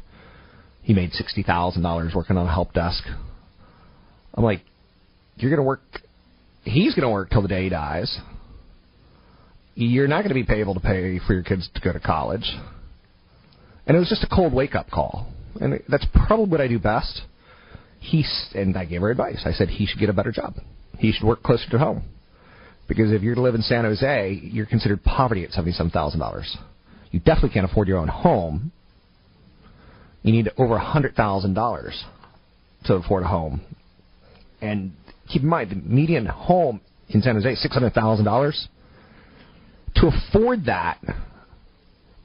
C: he made sixty thousand dollars working on a help desk. I'm like, you're gonna work. He's gonna work till the day he dies. You're not going to be able to pay for your kids to go to college. And it was just a cold wake up call and that's probably what I do best. He and I gave her advice. I said he should get a better job. He should work closer to home, because if you're to live in San Jose, you're considered poverty at seventy-seven thousand dollars. You definitely can't afford your own home. You need over a hundred thousand dollars to afford a home, and keep in mind the median home in San Jose six hundred thousand dollars. To afford that,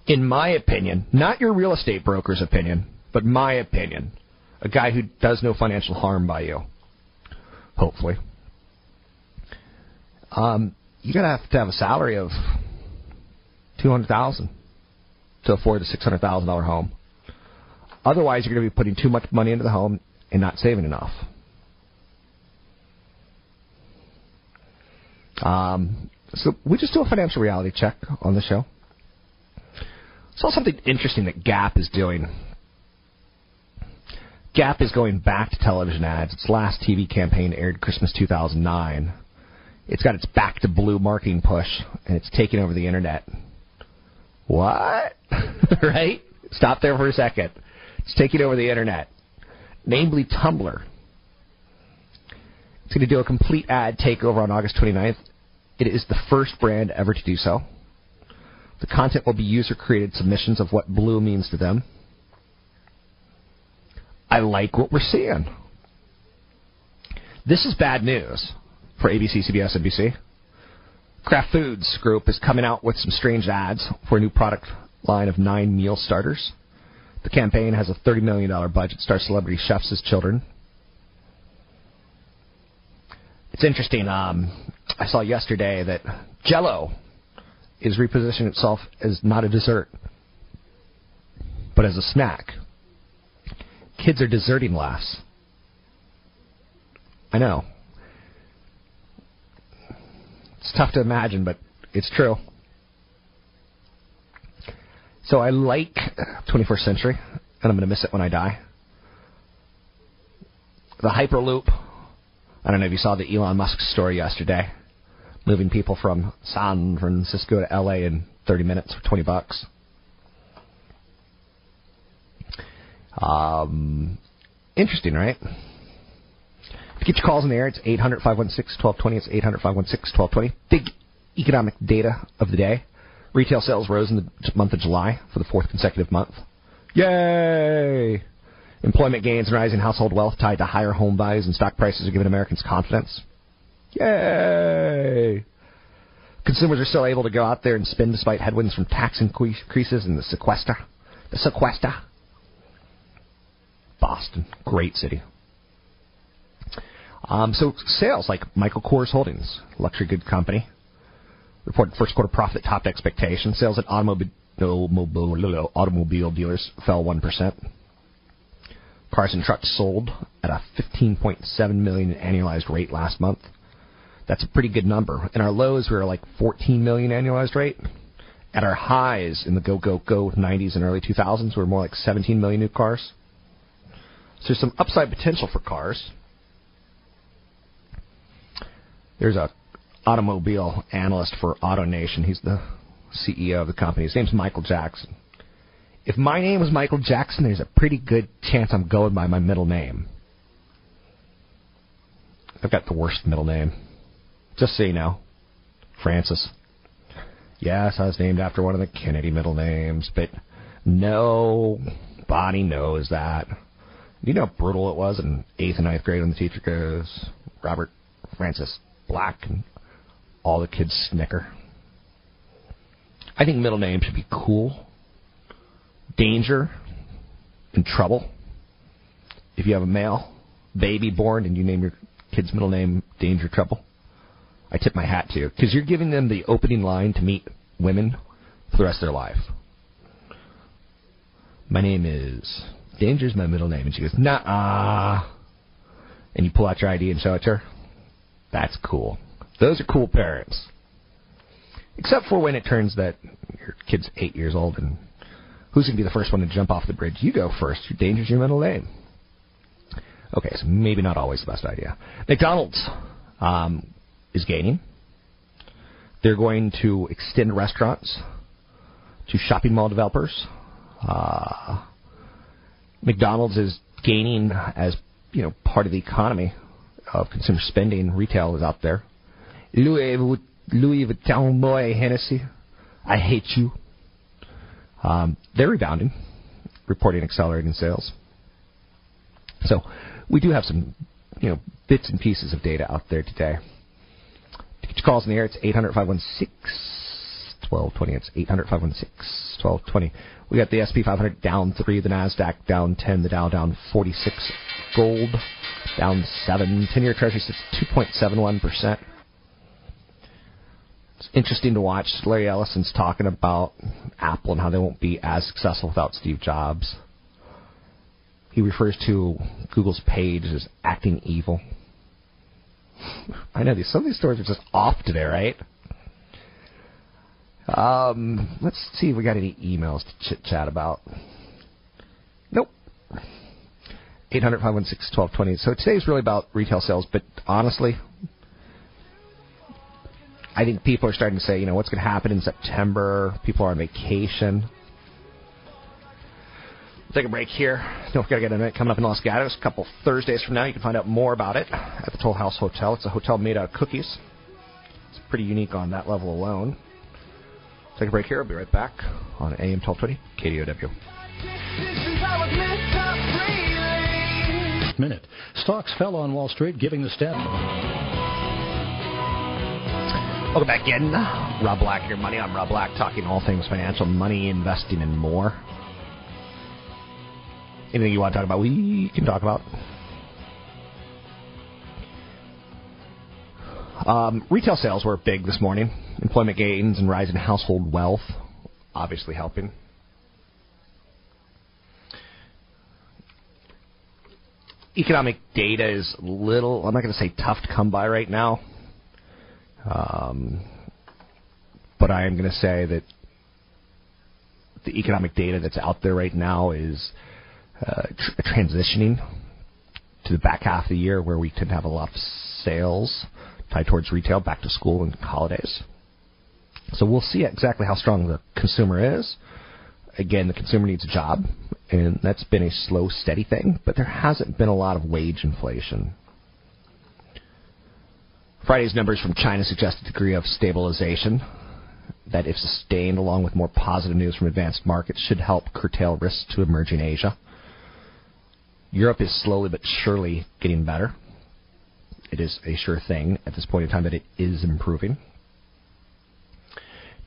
C: in my opinion, not your real estate broker's opinion, but my opinion, a guy who does no financial harm by you, hopefully. Um, you're gonna have to have a salary of two hundred thousand to afford a six hundred thousand dollar home. Otherwise, you're going to be putting too much money into the home and not saving enough. Um, so we just do a financial reality check on the show. Saw something interesting that Gap is doing Gap is going back to television ads. Its last TV campaign aired Christmas 2009. It's got its back to blue marketing push, and it's taking over the internet. What? right? Stop there for a second. It's taking over the internet, namely Tumblr. It's going to do a complete ad takeover on August 29th. It is the first brand ever to do so. The content will be user created submissions of what blue means to them. I like what we're seeing. This is bad news for ABC, CBS, NBC. Kraft Foods Group is coming out with some strange ads for a new product line of nine meal starters. The campaign has a $30 million budget, stars celebrity chefs as children. It's interesting. Um, I saw yesterday that Jello is repositioning itself as not a dessert, but as a snack kids are deserting less. I know. It's tough to imagine, but it's true. So I like 21st century, and I'm going to miss it when I die. The Hyperloop. I don't know if you saw the Elon Musk story yesterday, moving people from San Francisco to LA in 30 minutes for 20 bucks. Um, interesting, right? To get your calls in the air, it's 800 516 1220. It's 800 516 1220. Big economic data of the day. Retail sales rose in the month of July for the fourth consecutive month. Yay! Employment gains and rising household wealth tied to higher home values and stock prices are giving Americans confidence. Yay! Consumers are still able to go out there and spend despite headwinds from tax increases and the sequester. The sequester. Boston, great city. Um, so sales like Michael Kors Holdings, luxury goods company, reported first quarter profit topped expectations. Sales at automobile automobile dealers fell one percent. Cars and trucks sold at a 15.7 million annualized rate last month. That's a pretty good number. In our lows, we were like 14 million annualized rate, At our highs in the go, go, go 90s and early 2000s, we were more like 17 million new cars. So there's some upside potential for cars. There's a automobile analyst for AutoNation. He's the CEO of the company. His name's Michael Jackson. If my name was Michael Jackson, there's a pretty good chance I'm going by my middle name. I've got the worst middle name. Just so you know. Francis. Yes, I was named after one of the Kennedy middle names, but no, Bonnie knows that. You know how brutal it was in eighth and ninth grade when the teacher goes, Robert Francis Black, and all the kids snicker. I think middle names should be cool. Danger and trouble. If you have a male baby born and you name your kid's middle name Danger Trouble, I tip my hat to you because you're giving them the opening line to meet women for the rest of their life. My name is Danger's my middle name, and she goes, Nah, and you pull out your ID and show it to her. That's cool. Those are cool parents. Except for when it turns that your kid's eight years old and who's going to be the first one to jump off the bridge? You go first. Your danger's your middle name. Okay, so maybe not always the best idea. McDonald's um, is gaining. They're going to extend restaurants to shopping mall developers. Uh, McDonald's is gaining as you know part of the economy of consumer spending. Retail is out there. Louis, Louis Vuitton boy Hennessy, I hate you. Um, they're rebounding, reporting accelerating sales. So we do have some, you know, bits and pieces of data out there today. To get your calls in the air, it's 800 516 1220. It's 800 516 1220. We got the SP 500 down 3, the NASDAQ down 10, the Dow down 46, gold down 7, 10 year Treasury sits 2.71%. It's interesting to watch. Larry Ellison's talking about Apple and how they won't be as successful without Steve Jobs. He refers to Google's page as acting evil. I know these some of these stories are just off today, right? Um, let's see if we got any emails to chit chat about. Nope. 800 516 1220. So today's really about retail sales, but honestly, I think people are starting to say, you know, what's going to happen in September? People are on vacation. Take a break here. Don't forget to get a night coming up in Los Gatos a couple Thursdays from now. You can find out more about it at the Toll House Hotel. It's a hotel made out of cookies. It's pretty unique on that level alone. Take a break here. I'll be right back on AM 1220 KDOW.
G: Minute. Stocks fell on Wall Street, giving the step.
C: Welcome back in. Rob Black, your money. I'm Rob Black, talking all things financial, money, investing, and more. Anything you want to talk about, we can talk about. Um, retail sales were big this morning. Employment gains and rising household wealth, obviously helping. Economic data is little, I'm not going to say tough to come by right now. Um, but I am going to say that the economic data that's out there right now is uh, tr- transitioning to the back half of the year where we to have a lot of sales tied towards retail, back to school, and holidays. So we'll see exactly how strong the consumer is. Again, the consumer needs a job, and that's been a slow, steady thing, but there hasn't been a lot of wage inflation. Friday's numbers from China suggest a degree of stabilization that, if sustained along with more positive news from advanced markets, should help curtail risks to emerging Asia. Europe is slowly but surely getting better. It is a sure thing at this point in time that it is improving.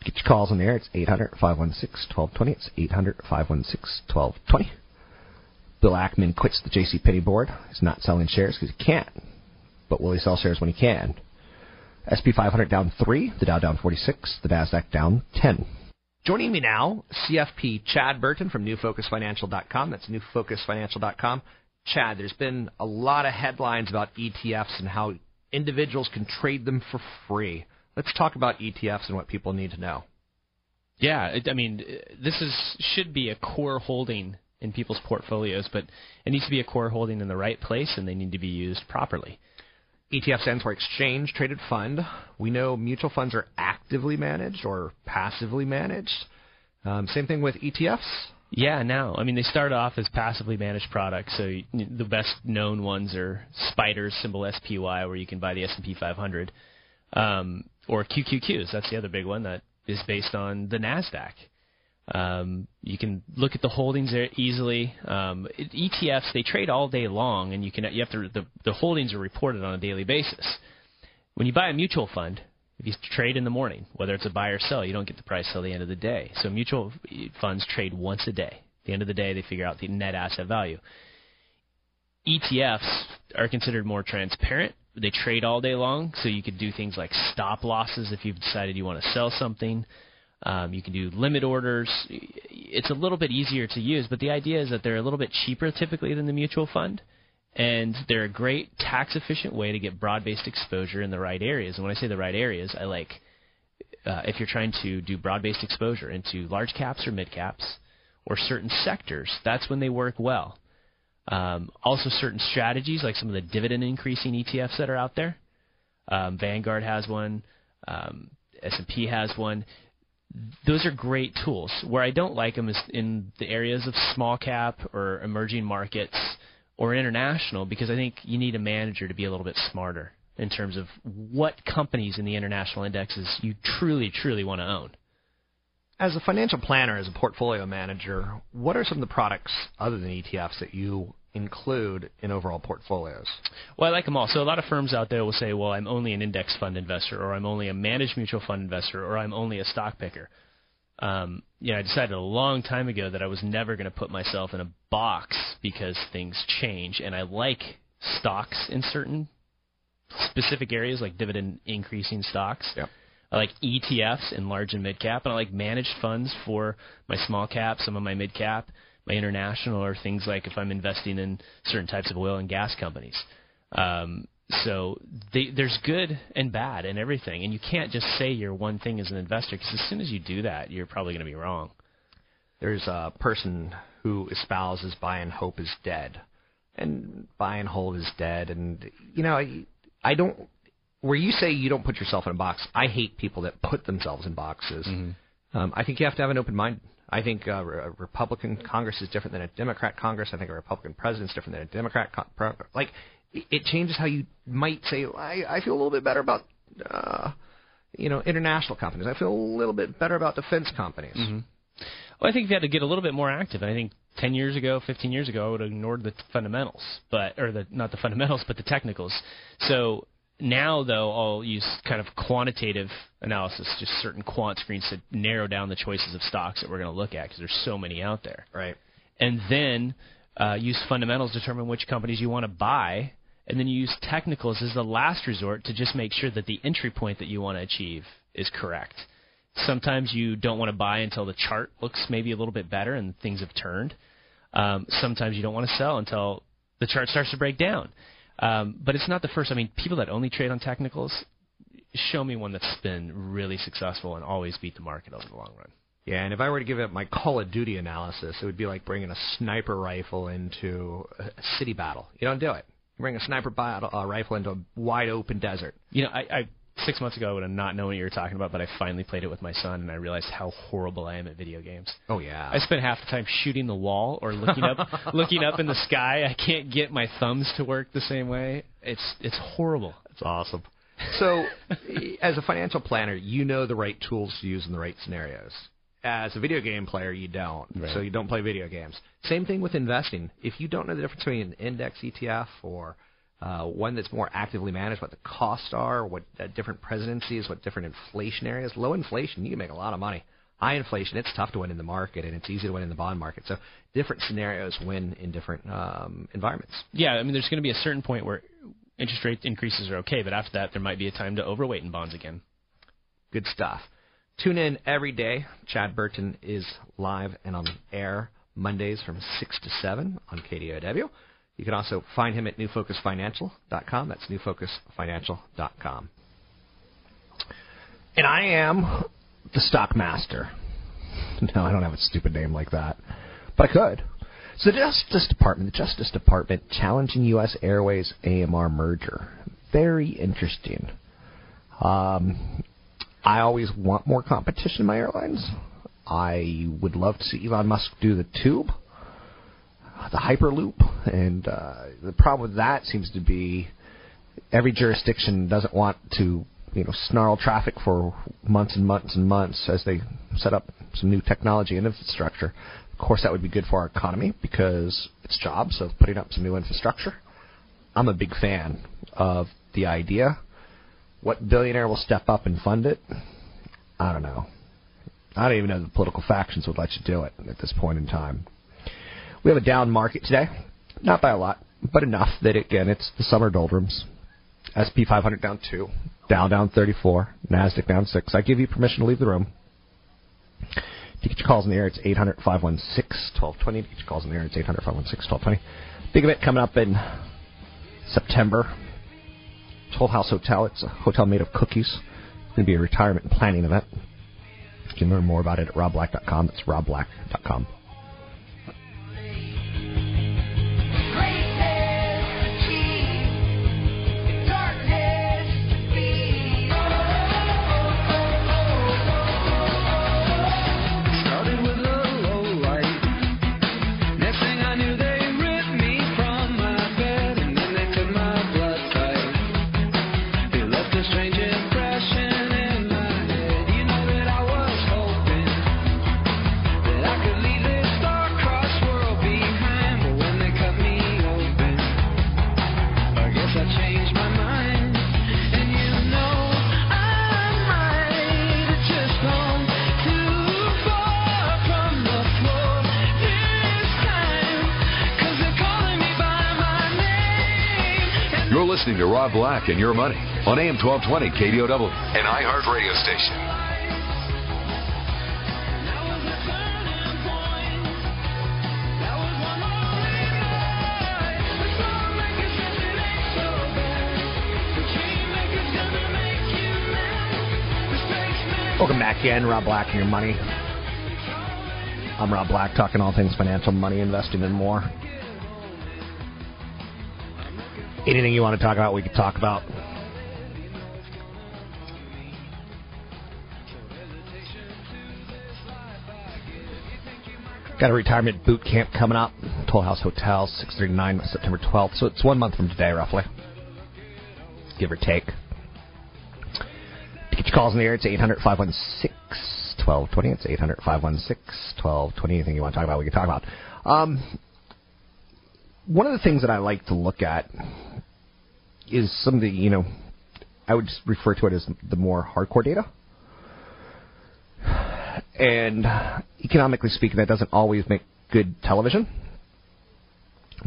C: Get your calls in the air. It's 800 516 1220. It's 800 516 1220. Bill Ackman quits the J.C. Penney board. He's not selling shares because he can't. But will he sell shares when he can? SP 500 down 3, the Dow down 46, the NASDAQ down 10. Joining me now, CFP Chad Burton from NewFocusFinancial.com. That's NewFocusFinancial.com. Chad, there's been a lot of headlines about ETFs and how individuals can trade them for free. Let's talk about ETFs and what people need to know.
D: Yeah, it, I mean, this is should be a core holding in people's portfolios, but it needs to be a core holding in the right place, and they need to be used properly.
C: ETF stands for Exchange Traded Fund. We know mutual funds are actively managed or passively managed. Um, same thing with ETFs.
D: Yeah, now I mean they start off as passively managed products. So the best known ones are Spiders, symbol SPY, where you can buy the S&P 500, um, or QQQs. That's the other big one that is based on the Nasdaq. Um, you can look at the holdings there easily. Um, ETFs they trade all day long, and you can you have to the the holdings are reported on a daily basis. When you buy a mutual fund, if you trade in the morning, whether it's a buy or sell, you don't get the price till the end of the day. So mutual funds trade once a day. At the end of the day, they figure out the net asset value. ETFs are considered more transparent. They trade all day long, so you could do things like stop losses if you've decided you want to sell something. Um, you can do limit orders. It's a little bit easier to use, but the idea is that they're a little bit cheaper typically than the mutual fund, and they're a great tax efficient way to get broad based exposure in the right areas. And when I say the right areas, I like uh, if you're trying to do broad based exposure into large caps or mid caps or certain sectors, that's when they work well. Um, also, certain strategies like some of the dividend increasing ETFs that are out there. Um, Vanguard has one. Um, S&P has one those are great tools. Where I don't like them is in the areas of small cap or emerging markets or international because I think you need a manager to be a little bit smarter in terms of what companies in the international indexes you truly, truly want to own.
C: As a financial planner, as a portfolio manager, what are some of the products other than ETFs that you include in overall portfolios?
D: Well, I like them all. So a lot of firms out there will say, well, I'm only an index fund investor, or I'm only a managed mutual fund investor, or I'm only a stock picker. Um, you know, I decided a long time ago that I was never going to put myself in a box because things change, and I like stocks in certain specific areas, like dividend increasing stocks.
C: Yep.
D: I like ETFs in large and mid cap, and I like managed funds for my small cap, some of my mid cap my international or things like if I'm investing in certain types of oil and gas companies. Um, so they, there's good and bad in everything, and you can't just say you're one thing as an investor because as soon as you do that, you're probably going to be wrong.
C: There's a person who espouses buy and hope is dead, and buy and hold is dead, and you know I, I don't. Where you say you don't put yourself in a box, I hate people that put themselves in boxes.
D: Mm-hmm.
C: Um, I think you have to have an open mind I think uh, a Republican Congress is different than a Democrat Congress. I think a Republican president is different than a Democrat. Con- pro- like, it changes how you might say. I, I feel a little bit better about, uh, you know, international companies. I feel a little bit better about defense companies.
D: Mm-hmm. Well, I think you had to get a little bit more active. I think 10 years ago, 15 years ago, I would have ignored the fundamentals, but or the not the fundamentals, but the technicals. So now, though, I'll use kind of quantitative analysis, just certain quant screens to narrow down the choices of stocks that we're going to look at because there's so many out there.
C: Right.
D: And then uh, use fundamentals to determine which companies you want to buy, and then you use technicals as the last resort to just make sure that the entry point that you want to achieve is correct. Sometimes you don't want to buy until the chart looks maybe a little bit better and things have turned. Um, sometimes you don't want to sell until the chart starts to break down. Um, but it's not the first. I mean, people that only trade on technicals, show me one that's been really successful and always beat the market over the long run.
C: Yeah, and if I were to give it my Call of Duty analysis, it would be like bringing a sniper rifle into a city battle. You don't do it. You bring a sniper battle, uh, rifle into a wide open desert.
D: You know, I, I six months ago I would have not known what you were talking about, but I finally played it with my son, and I realized how horrible I am at video games.
C: Oh yeah.
D: I spent half the time shooting the wall or looking up, looking up in the sky. I can't get my thumbs to work the same way. It's it's horrible.
C: It's awesome. So, as a financial planner, you know the right tools to use in the right scenarios. As a video game player, you don't.
D: Right.
C: So you don't play video games. Same thing with investing. If you don't know the difference between an index ETF or uh, one that's more actively managed, what the costs are, what uh, different presidencies, what different inflation areas. Low inflation, you can make a lot of money. High inflation, it's tough to win in the market, and it's easy to win in the bond market. So different scenarios win in different um, environments.
D: Yeah, I mean, there's going to be a certain point where interest rate increases are okay, but after that, there might be a time to overweight in bonds again.
C: Good stuff. Tune in every day. Chad Burton is live and on air Mondays from 6 to 7 on KDOW. You can also find him at newfocusfinancial.com. That's newfocusfinancial.com. And I am the stock master. no, I don't have a stupid name like that, but I could. So the Justice Department, the Justice Department challenging U.S. Airways AMR merger. Very interesting. Um, I always want more competition in my airlines. I would love to see Elon Musk do the tube, the Hyperloop, and uh, the problem with that seems to be every jurisdiction doesn't want to you know snarl traffic for months and months and months as they set up some new technology and infrastructure. Of course, that would be good for our economy because it's jobs of putting up some new infrastructure. I'm a big fan of the idea. What billionaire will step up and fund it? I don't know. I don't even know the political factions would let you do it at this point in time. We have a down market today, not by a lot, but enough that again it's the summer doldrums. SP 500 down two, Dow down 34, Nasdaq down six. I give you permission to leave the room. To get your calls in the air, it's 800 516 1220. To get your calls in the air, it's 800 516 1220. Big event coming up in September. Toll House Hotel. It's a hotel made of cookies. It's going to be a retirement planning event. You can learn more about it at robblack.com. That's robblack.com.
A: to and Your Money on AM 1220 KDOW, an iHeart radio station.
C: Welcome back in, Rob Black and Your Money. I'm Rob Black, talking all things financial, money, investing, and more. Anything you want to talk about, we can talk about. Got a retirement boot camp coming up. Toll House Hotel, 639 September 12th. So it's one month from today, roughly. Give or take. To get your calls in the air, it's 800 516 1220. It's 800 516 1220. Anything you want to talk about, we can talk about. Um, one of the things that I like to look at is some of the, you know, I would refer to it as the more hardcore data. And economically speaking, that doesn't always make good television,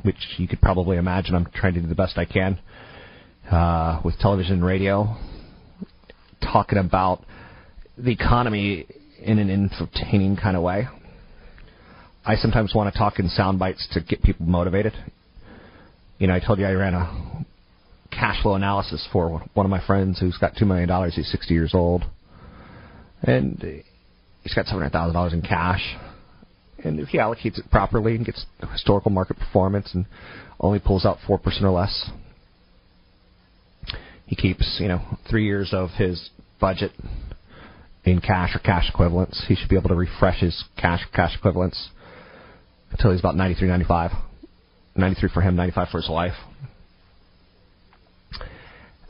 C: which you could probably imagine. I'm trying to do the best I can uh, with television and radio, talking about the economy in an entertaining kind of way. I sometimes want to talk in sound bites to get people motivated. You know, I told you I ran a cash flow analysis for one of my friends who's got two million dollars. He's 60 years old, and he's got seven hundred thousand dollars in cash. And if he allocates it properly and gets historical market performance and only pulls out four percent or less, he keeps you know three years of his budget in cash or cash equivalents. He should be able to refresh his cash cash equivalents until he's about 93, 95. 93 for him, 95 for his wife.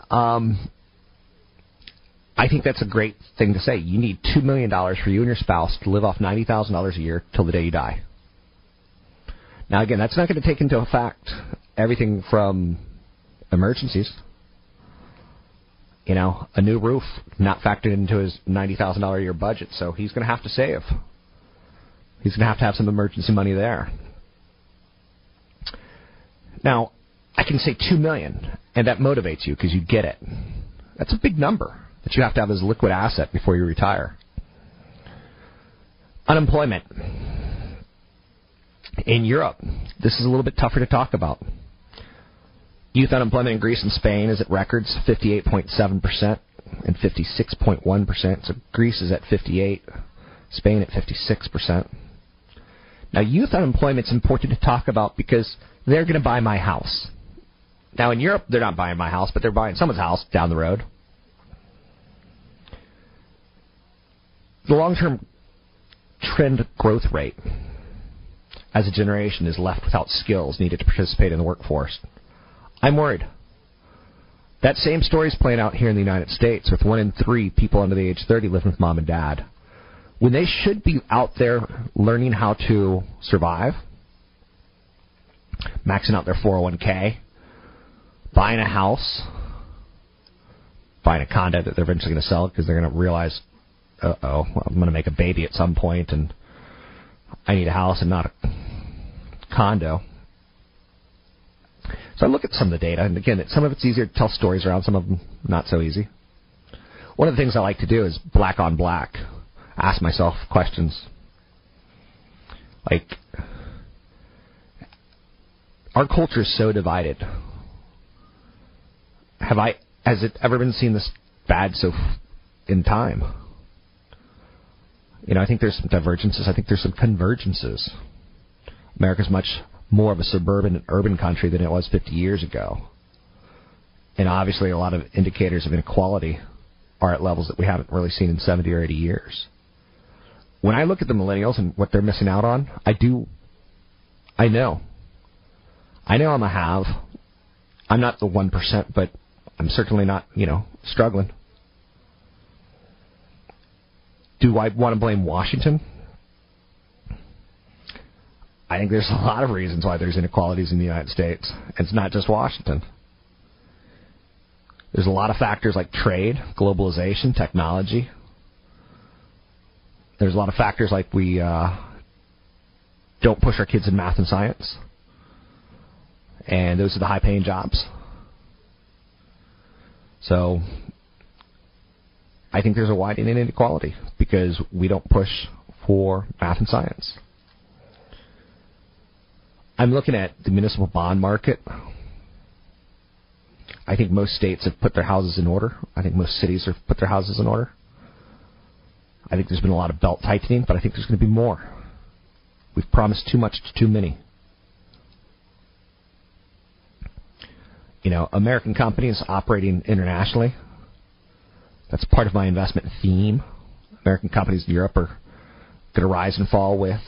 C: Um, I think that's a great thing to say. You need $2 million for you and your spouse to live off $90,000 a year till the day you die. Now, again, that's not going to take into effect everything from emergencies. You know, a new roof not factored into his $90,000 a year budget, so he's going to have to save. He's going to have to have some emergency money there. Now, I can say two million, and that motivates you because you get it. That's a big number that you have to have as a liquid asset before you retire. Unemployment. In Europe, this is a little bit tougher to talk about. Youth unemployment in Greece and Spain is at records 58.7% and 56.1%. So Greece is at 58, Spain at 56%. Now, youth unemployment is important to talk about because they're going to buy my house. Now, in Europe, they're not buying my house, but they're buying someone's house down the road. The long term trend growth rate as a generation is left without skills needed to participate in the workforce. I'm worried. That same story is playing out here in the United States with one in three people under the age 30 living with mom and dad. When they should be out there learning how to survive, maxing out their 401k, buying a house, buying a condo that they're eventually going to sell because they're going to realize, uh oh, I'm going to make a baby at some point and I need a house and not a condo. So I look at some of the data, and again, some of it's easier to tell stories around, some of them not so easy. One of the things I like to do is black on black, ask myself questions like, our culture is so divided. Have I, has it ever been seen this bad so in time? You know, I think there's some divergences. I think there's some convergences. America's much more of a suburban and urban country than it was 50 years ago. And obviously, a lot of indicators of inequality are at levels that we haven't really seen in 70 or 80 years. When I look at the millennials and what they're missing out on, I do, I know. I know I'm a have. I'm not the 1%, but I'm certainly not, you know, struggling. Do I want to blame Washington? I think there's a lot of reasons why there's inequalities in the United States. It's not just Washington. There's a lot of factors like trade, globalization, technology. There's a lot of factors like we uh, don't push our kids in math and science. And those are the high paying jobs. So I think there's a widening inequality because we don't push for math and science. I'm looking at the municipal bond market. I think most states have put their houses in order. I think most cities have put their houses in order. I think there's been a lot of belt tightening, but I think there's going to be more. We've promised too much to too many. You know, American companies operating internationally. That's part of my investment theme. American companies in Europe are going to rise and fall with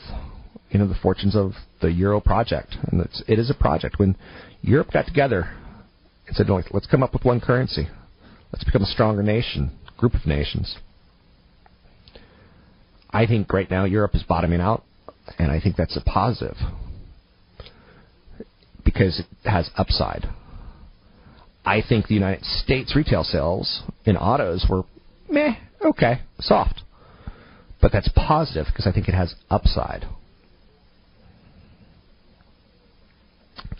C: you know the fortunes of the Euro project, and it's, it is a project. When Europe got together and said, "Let's come up with one currency, let's become a stronger nation, group of nations." I think right now Europe is bottoming out, and I think that's a positive because it has upside. I think the United States retail sales in autos were meh, okay, soft. But that's positive because I think it has upside.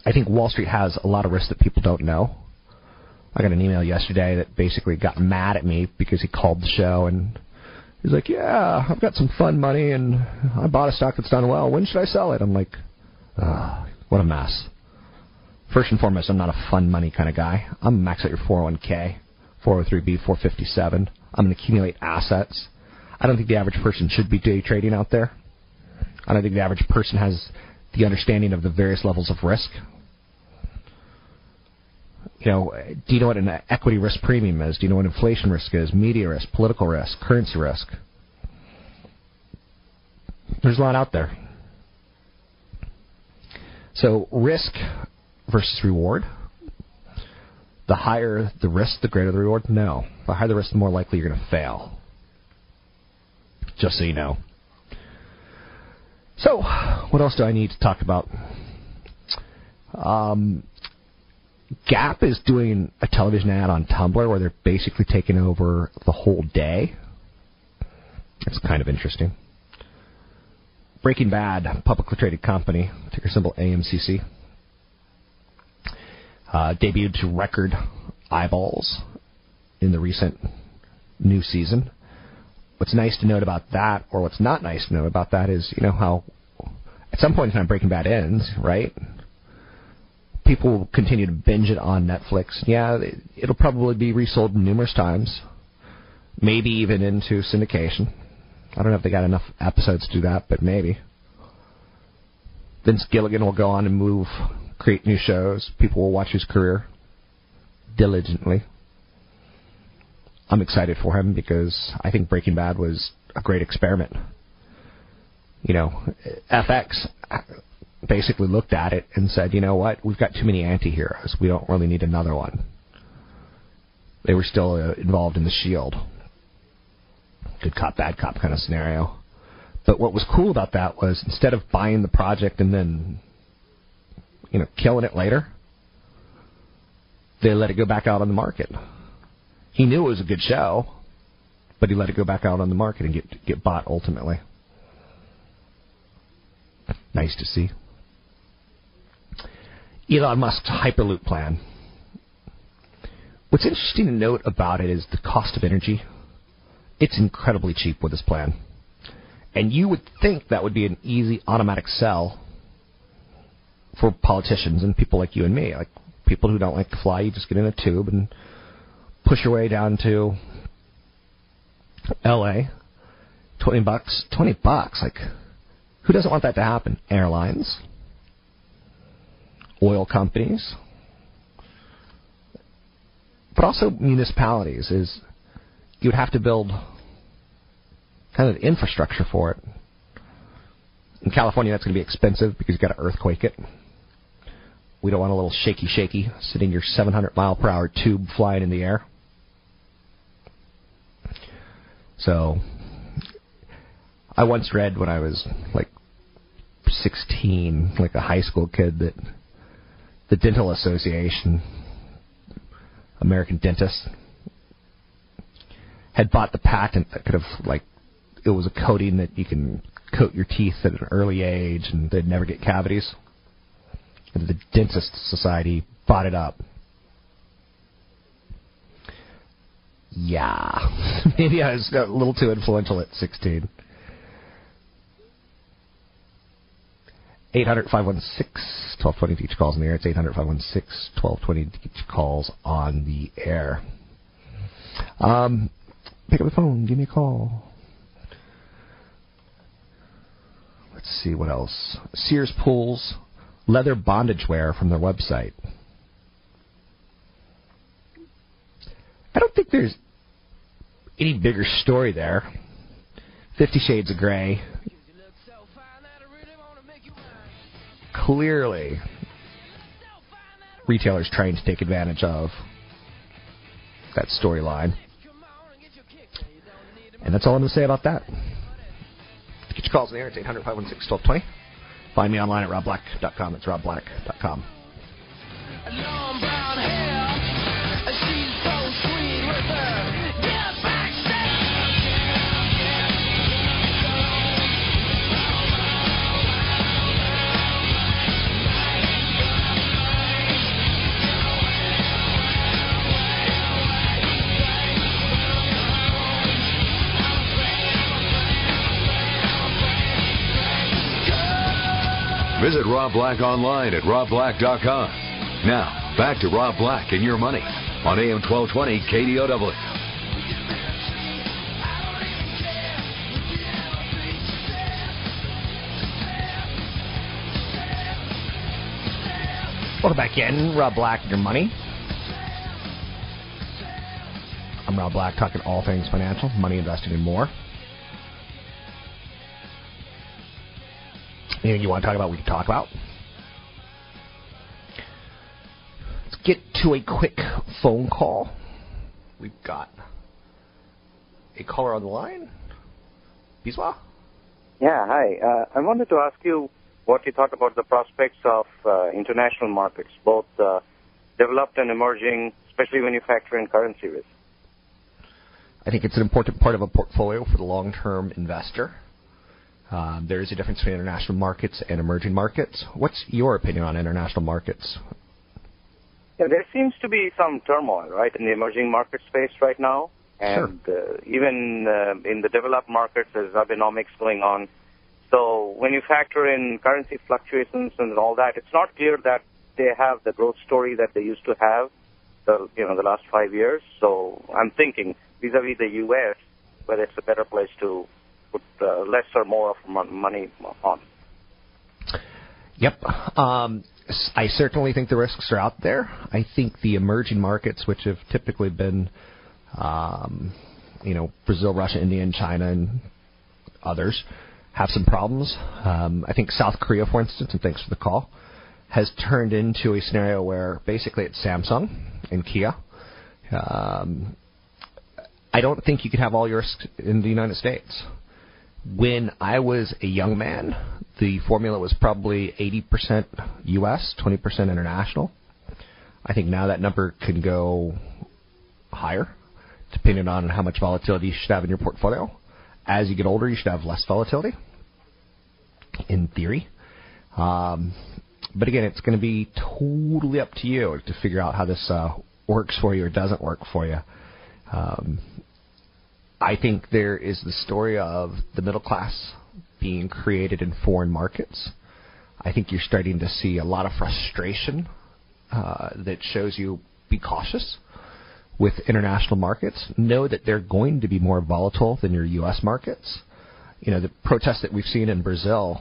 C: I think Wall Street has a lot of risks that people don't know. I got an email yesterday that basically got mad at me because he called the show and he's like, "Yeah, I've got some fun money and I bought a stock that's done well. When should I sell it?" I'm like, oh, "What a mess." First and foremost, I'm not a fun money kind of guy. I'm max out your 401k, 403b, 457. I'm going to accumulate assets. I don't think the average person should be day trading out there. I don't think the average person has the understanding of the various levels of risk. You know, do you know what an equity risk premium is? Do you know what inflation risk is? Media risk, political risk, currency risk. There's a lot out there. So risk versus reward. The higher the risk, the greater the reward. No, the higher the risk, the more likely you're going to fail. Just so you know. So, what else do I need to talk about? Um, Gap is doing a television ad on Tumblr where they're basically taking over the whole day. It's kind of interesting. Breaking Bad, publicly traded company, ticker symbol AMCC, uh, debuted to record eyeballs in the recent new season what's nice to note about that, or what's not nice to note about that, is you know how at some point in time Breaking Bad ends, right? People will continue to binge it on Netflix. Yeah, it'll probably be resold numerous times, maybe even into syndication. I don't know if they got enough episodes to do that, but maybe. Vince Gilligan will go on and move, create new shows. People will watch his career diligently. I'm excited for him because I think Breaking Bad was a great experiment. You know, FX basically looked at it and said, you know what, we've got too many anti-heroes. We don't really need another one. They were still uh, involved in the Shield. Good cop, bad cop kind of scenario. But what was cool about that was instead of buying the project and then, you know, killing it later, they let it go back out on the market. He knew it was a good show, but he let it go back out on the market and get get bought ultimately. Nice to see. Elon Musk's Hyperloop plan. What's interesting to note about it is the cost of energy. It's incredibly cheap with this plan. And you would think that would be an easy automatic sell for politicians and people like you and me. Like people who don't like to fly, you just get in a tube and push your way down to LA. 20 bucks, 20 bucks. Like who doesn't want that to happen? Airlines, oil companies, but also municipalities is you would have to build kind of infrastructure for it. In California, that's going to be expensive because you've got to earthquake it. We don't want a little shaky, shaky sitting your 700 mile per hour tube flying in the air. So, I once read when I was like 16, like a high school kid, that the Dental Association, American Dentists, had bought the patent that could have like it was a coating that you can coat your teeth at an early age and they'd never get cavities. And the Dentist Society bought it up. Yeah, maybe I was a little too influential at 16. 800 516 1220 to each calls in the air. It's 800 516 1220 to each calls on the air. Um, pick up the phone. Give me a call. Let's see what else. Sears pulls leather bondage wear from their website. I don't think there's any bigger story there. Fifty Shades of Grey. Clearly, retailers trying to take advantage of that storyline. And that's all I'm going to say about that. Get your calls in there. It's 800 516 1220. Find me online at robblack.com. It's robblack.com.
A: Visit Rob Black online at robblack.com. Now, back to Rob Black and your money on AM 1220 KDOW.
C: Welcome back in. Rob Black and your money. I'm Rob Black, talking all things financial, money investing, and more. Anything you want to talk about, we can talk about. Let's get to a quick phone call. We've got a caller on the line. Biswa?
H: Yeah, hi. Uh, I wanted to ask you what you thought about the prospects of uh, international markets, both uh, developed and emerging, especially when you factor in currency risk.
C: I think it's an important part of a portfolio for the long term investor. Um, there is a difference between international markets and emerging markets. What's your opinion on international markets?
H: Yeah, there seems to be some turmoil, right, in the emerging market space right now. And
C: sure.
H: uh, even uh, in the developed markets, there's Abenomics going on. So when you factor in currency fluctuations and all that, it's not clear that they have the growth story that they used to have, the you know the last five years. So I'm thinking vis-a-vis the U.S., whether it's a better place to put uh, less or more of money on?
C: Yep. Um, I certainly think the risks are out there. I think the emerging markets, which have typically been, um, you know, Brazil, Russia, India, and China, and others, have some problems. Um, I think South Korea, for instance, and thanks for the call, has turned into a scenario where basically it's Samsung and Kia. Um, I don't think you could have all your risks in the United States. When I was a young man, the formula was probably 80% U.S., 20% international. I think now that number can go higher, depending on how much volatility you should have in your portfolio. As you get older, you should have less volatility, in theory. Um, but again, it's going to be totally up to you to figure out how this uh, works for you or doesn't work for you. Um, I think there is the story of the middle class being created in foreign markets. I think you're starting to see a lot of frustration uh, that shows you be cautious with international markets. Know that they're going to be more volatile than your U.S. markets. You know, the protests that we've seen in Brazil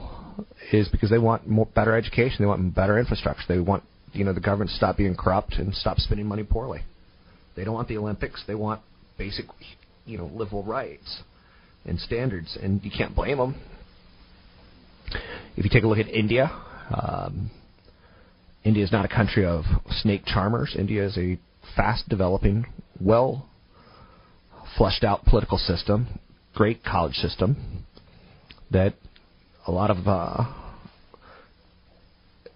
C: is because they want more better education, they want better infrastructure, they want you know the government to stop being corrupt and stop spending money poorly. They don't want the Olympics. They want basic, you know, liberal rights and standards, and you can't blame them. If you take a look at India, um, India is not a country of snake charmers. India is a fast developing, well fleshed out political system, great college system that a lot of uh,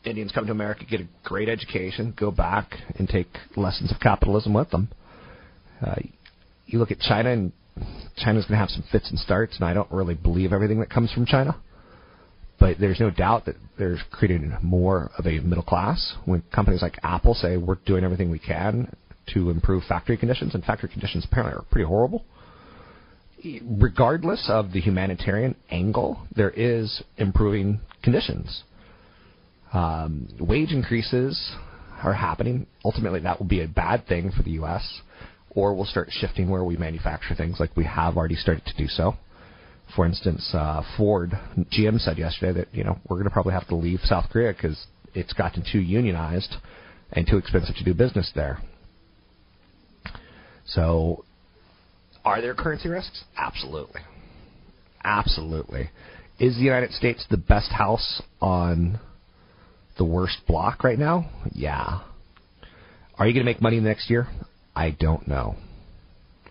C: Indians come to America, get a great education, go back and take lessons of capitalism with them. Uh, you look at China, and China's going to have some fits and starts, and I don't really believe everything that comes from China. But there's no doubt that there's creating more of a middle class when companies like Apple say we're doing everything we can to improve factory conditions, and factory conditions apparently are pretty horrible. Regardless of the humanitarian angle, there is improving conditions. Um, wage increases are happening. Ultimately, that will be a bad thing for the U.S., or we'll start shifting where we manufacture things like we have already started to do so. For instance, uh, Ford, GM said yesterday that you know we're going to probably have to leave South Korea because it's gotten too unionized and too expensive to do business there. So, are there currency risks? Absolutely, absolutely. Is the United States the best house on the worst block right now? Yeah. Are you going to make money next year? I don't know.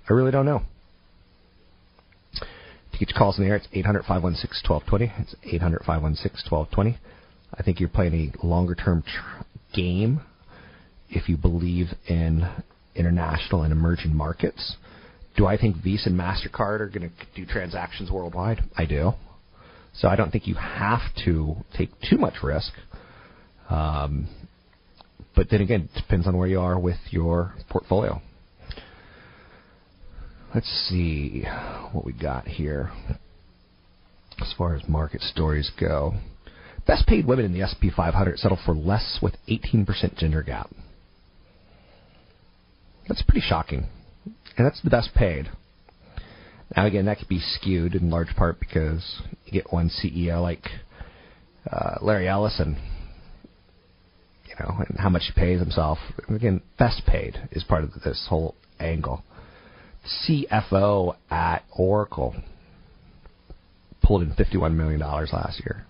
C: I really don't know. To get your calls in the air, it's 800 516 1220. It's 800 516 1220. I think you're playing a longer term tr- game if you believe in international and emerging markets. Do I think Visa and MasterCard are going to do transactions worldwide? I do. So I don't think you have to take too much risk. Um, but then again, it depends on where you are with your portfolio. Let's see what we got here as far as market stories go. Best paid women in the SP 500 settle for less with 18% gender gap. That's pretty shocking. And that's the best paid. Now, again, that could be skewed in large part because you get one CEO like uh, Larry Ellison, you know, and how much he pays himself. Again, best paid is part of this whole angle. CFO at Oracle pulled in $51 million last year.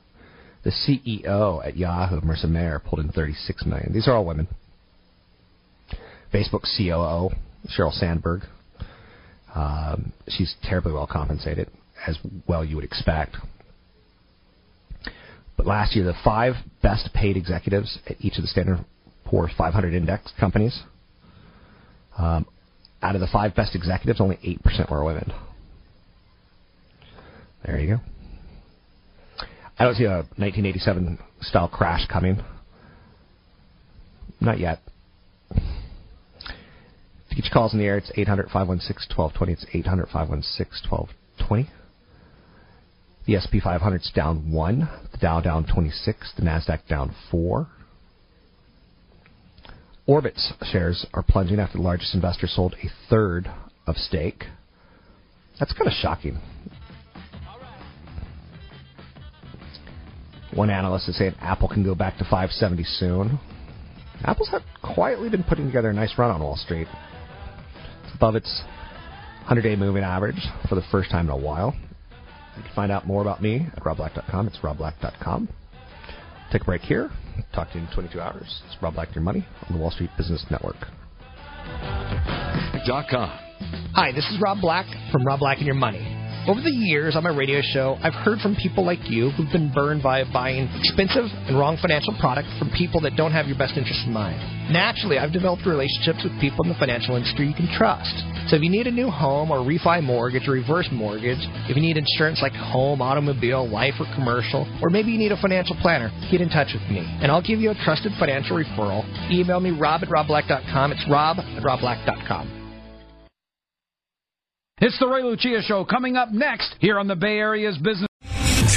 C: The CEO at Yahoo, Marissa Mayer, pulled in 36 million. These are all women. Facebook COO, Sheryl Sandberg. Um, she's terribly well compensated, as well you would expect. But last year, the five best paid executives at each of the Standard Poor's 500 index companies um, out of the five best executives, only 8% were women. There you go. I don't see a 1987 style crash coming. Not yet. To get your calls in the air, it's 800 516 1220. It's 800 516 1220. The SP 500 is down 1. The Dow down 26. The NASDAQ down 4. Orbitz shares are plunging after the largest investor sold a third of stake. That's kind of shocking. One analyst is saying Apple can go back to 570 soon. Apple's had quietly been putting together a nice run on Wall Street. It's above its 100-day moving average for the first time in a while. You can find out more about me at robblack.com. It's robblack.com. Take a break here. Talk to you in 22 hours. It's Rob Black and Your Money on the Wall Street Business Network.
A: .com.
I: Hi, this is Rob Black from Rob Black and Your Money. Over the years on my radio show, I've heard from people like you who've been burned by buying expensive and wrong financial products from people that don't have your best interest in mind. Naturally, I've developed relationships with people in the financial industry you can trust. So if you need a new home or refi mortgage or reverse mortgage, if you need insurance like home, automobile, life, or commercial, or maybe you need a financial planner, get in touch with me, and I'll give you a trusted financial referral. Email me, rob at robblack.com. It's rob at robblack.com.
J: It's the Ray Lucia Show coming up next here on the Bay Area's Business.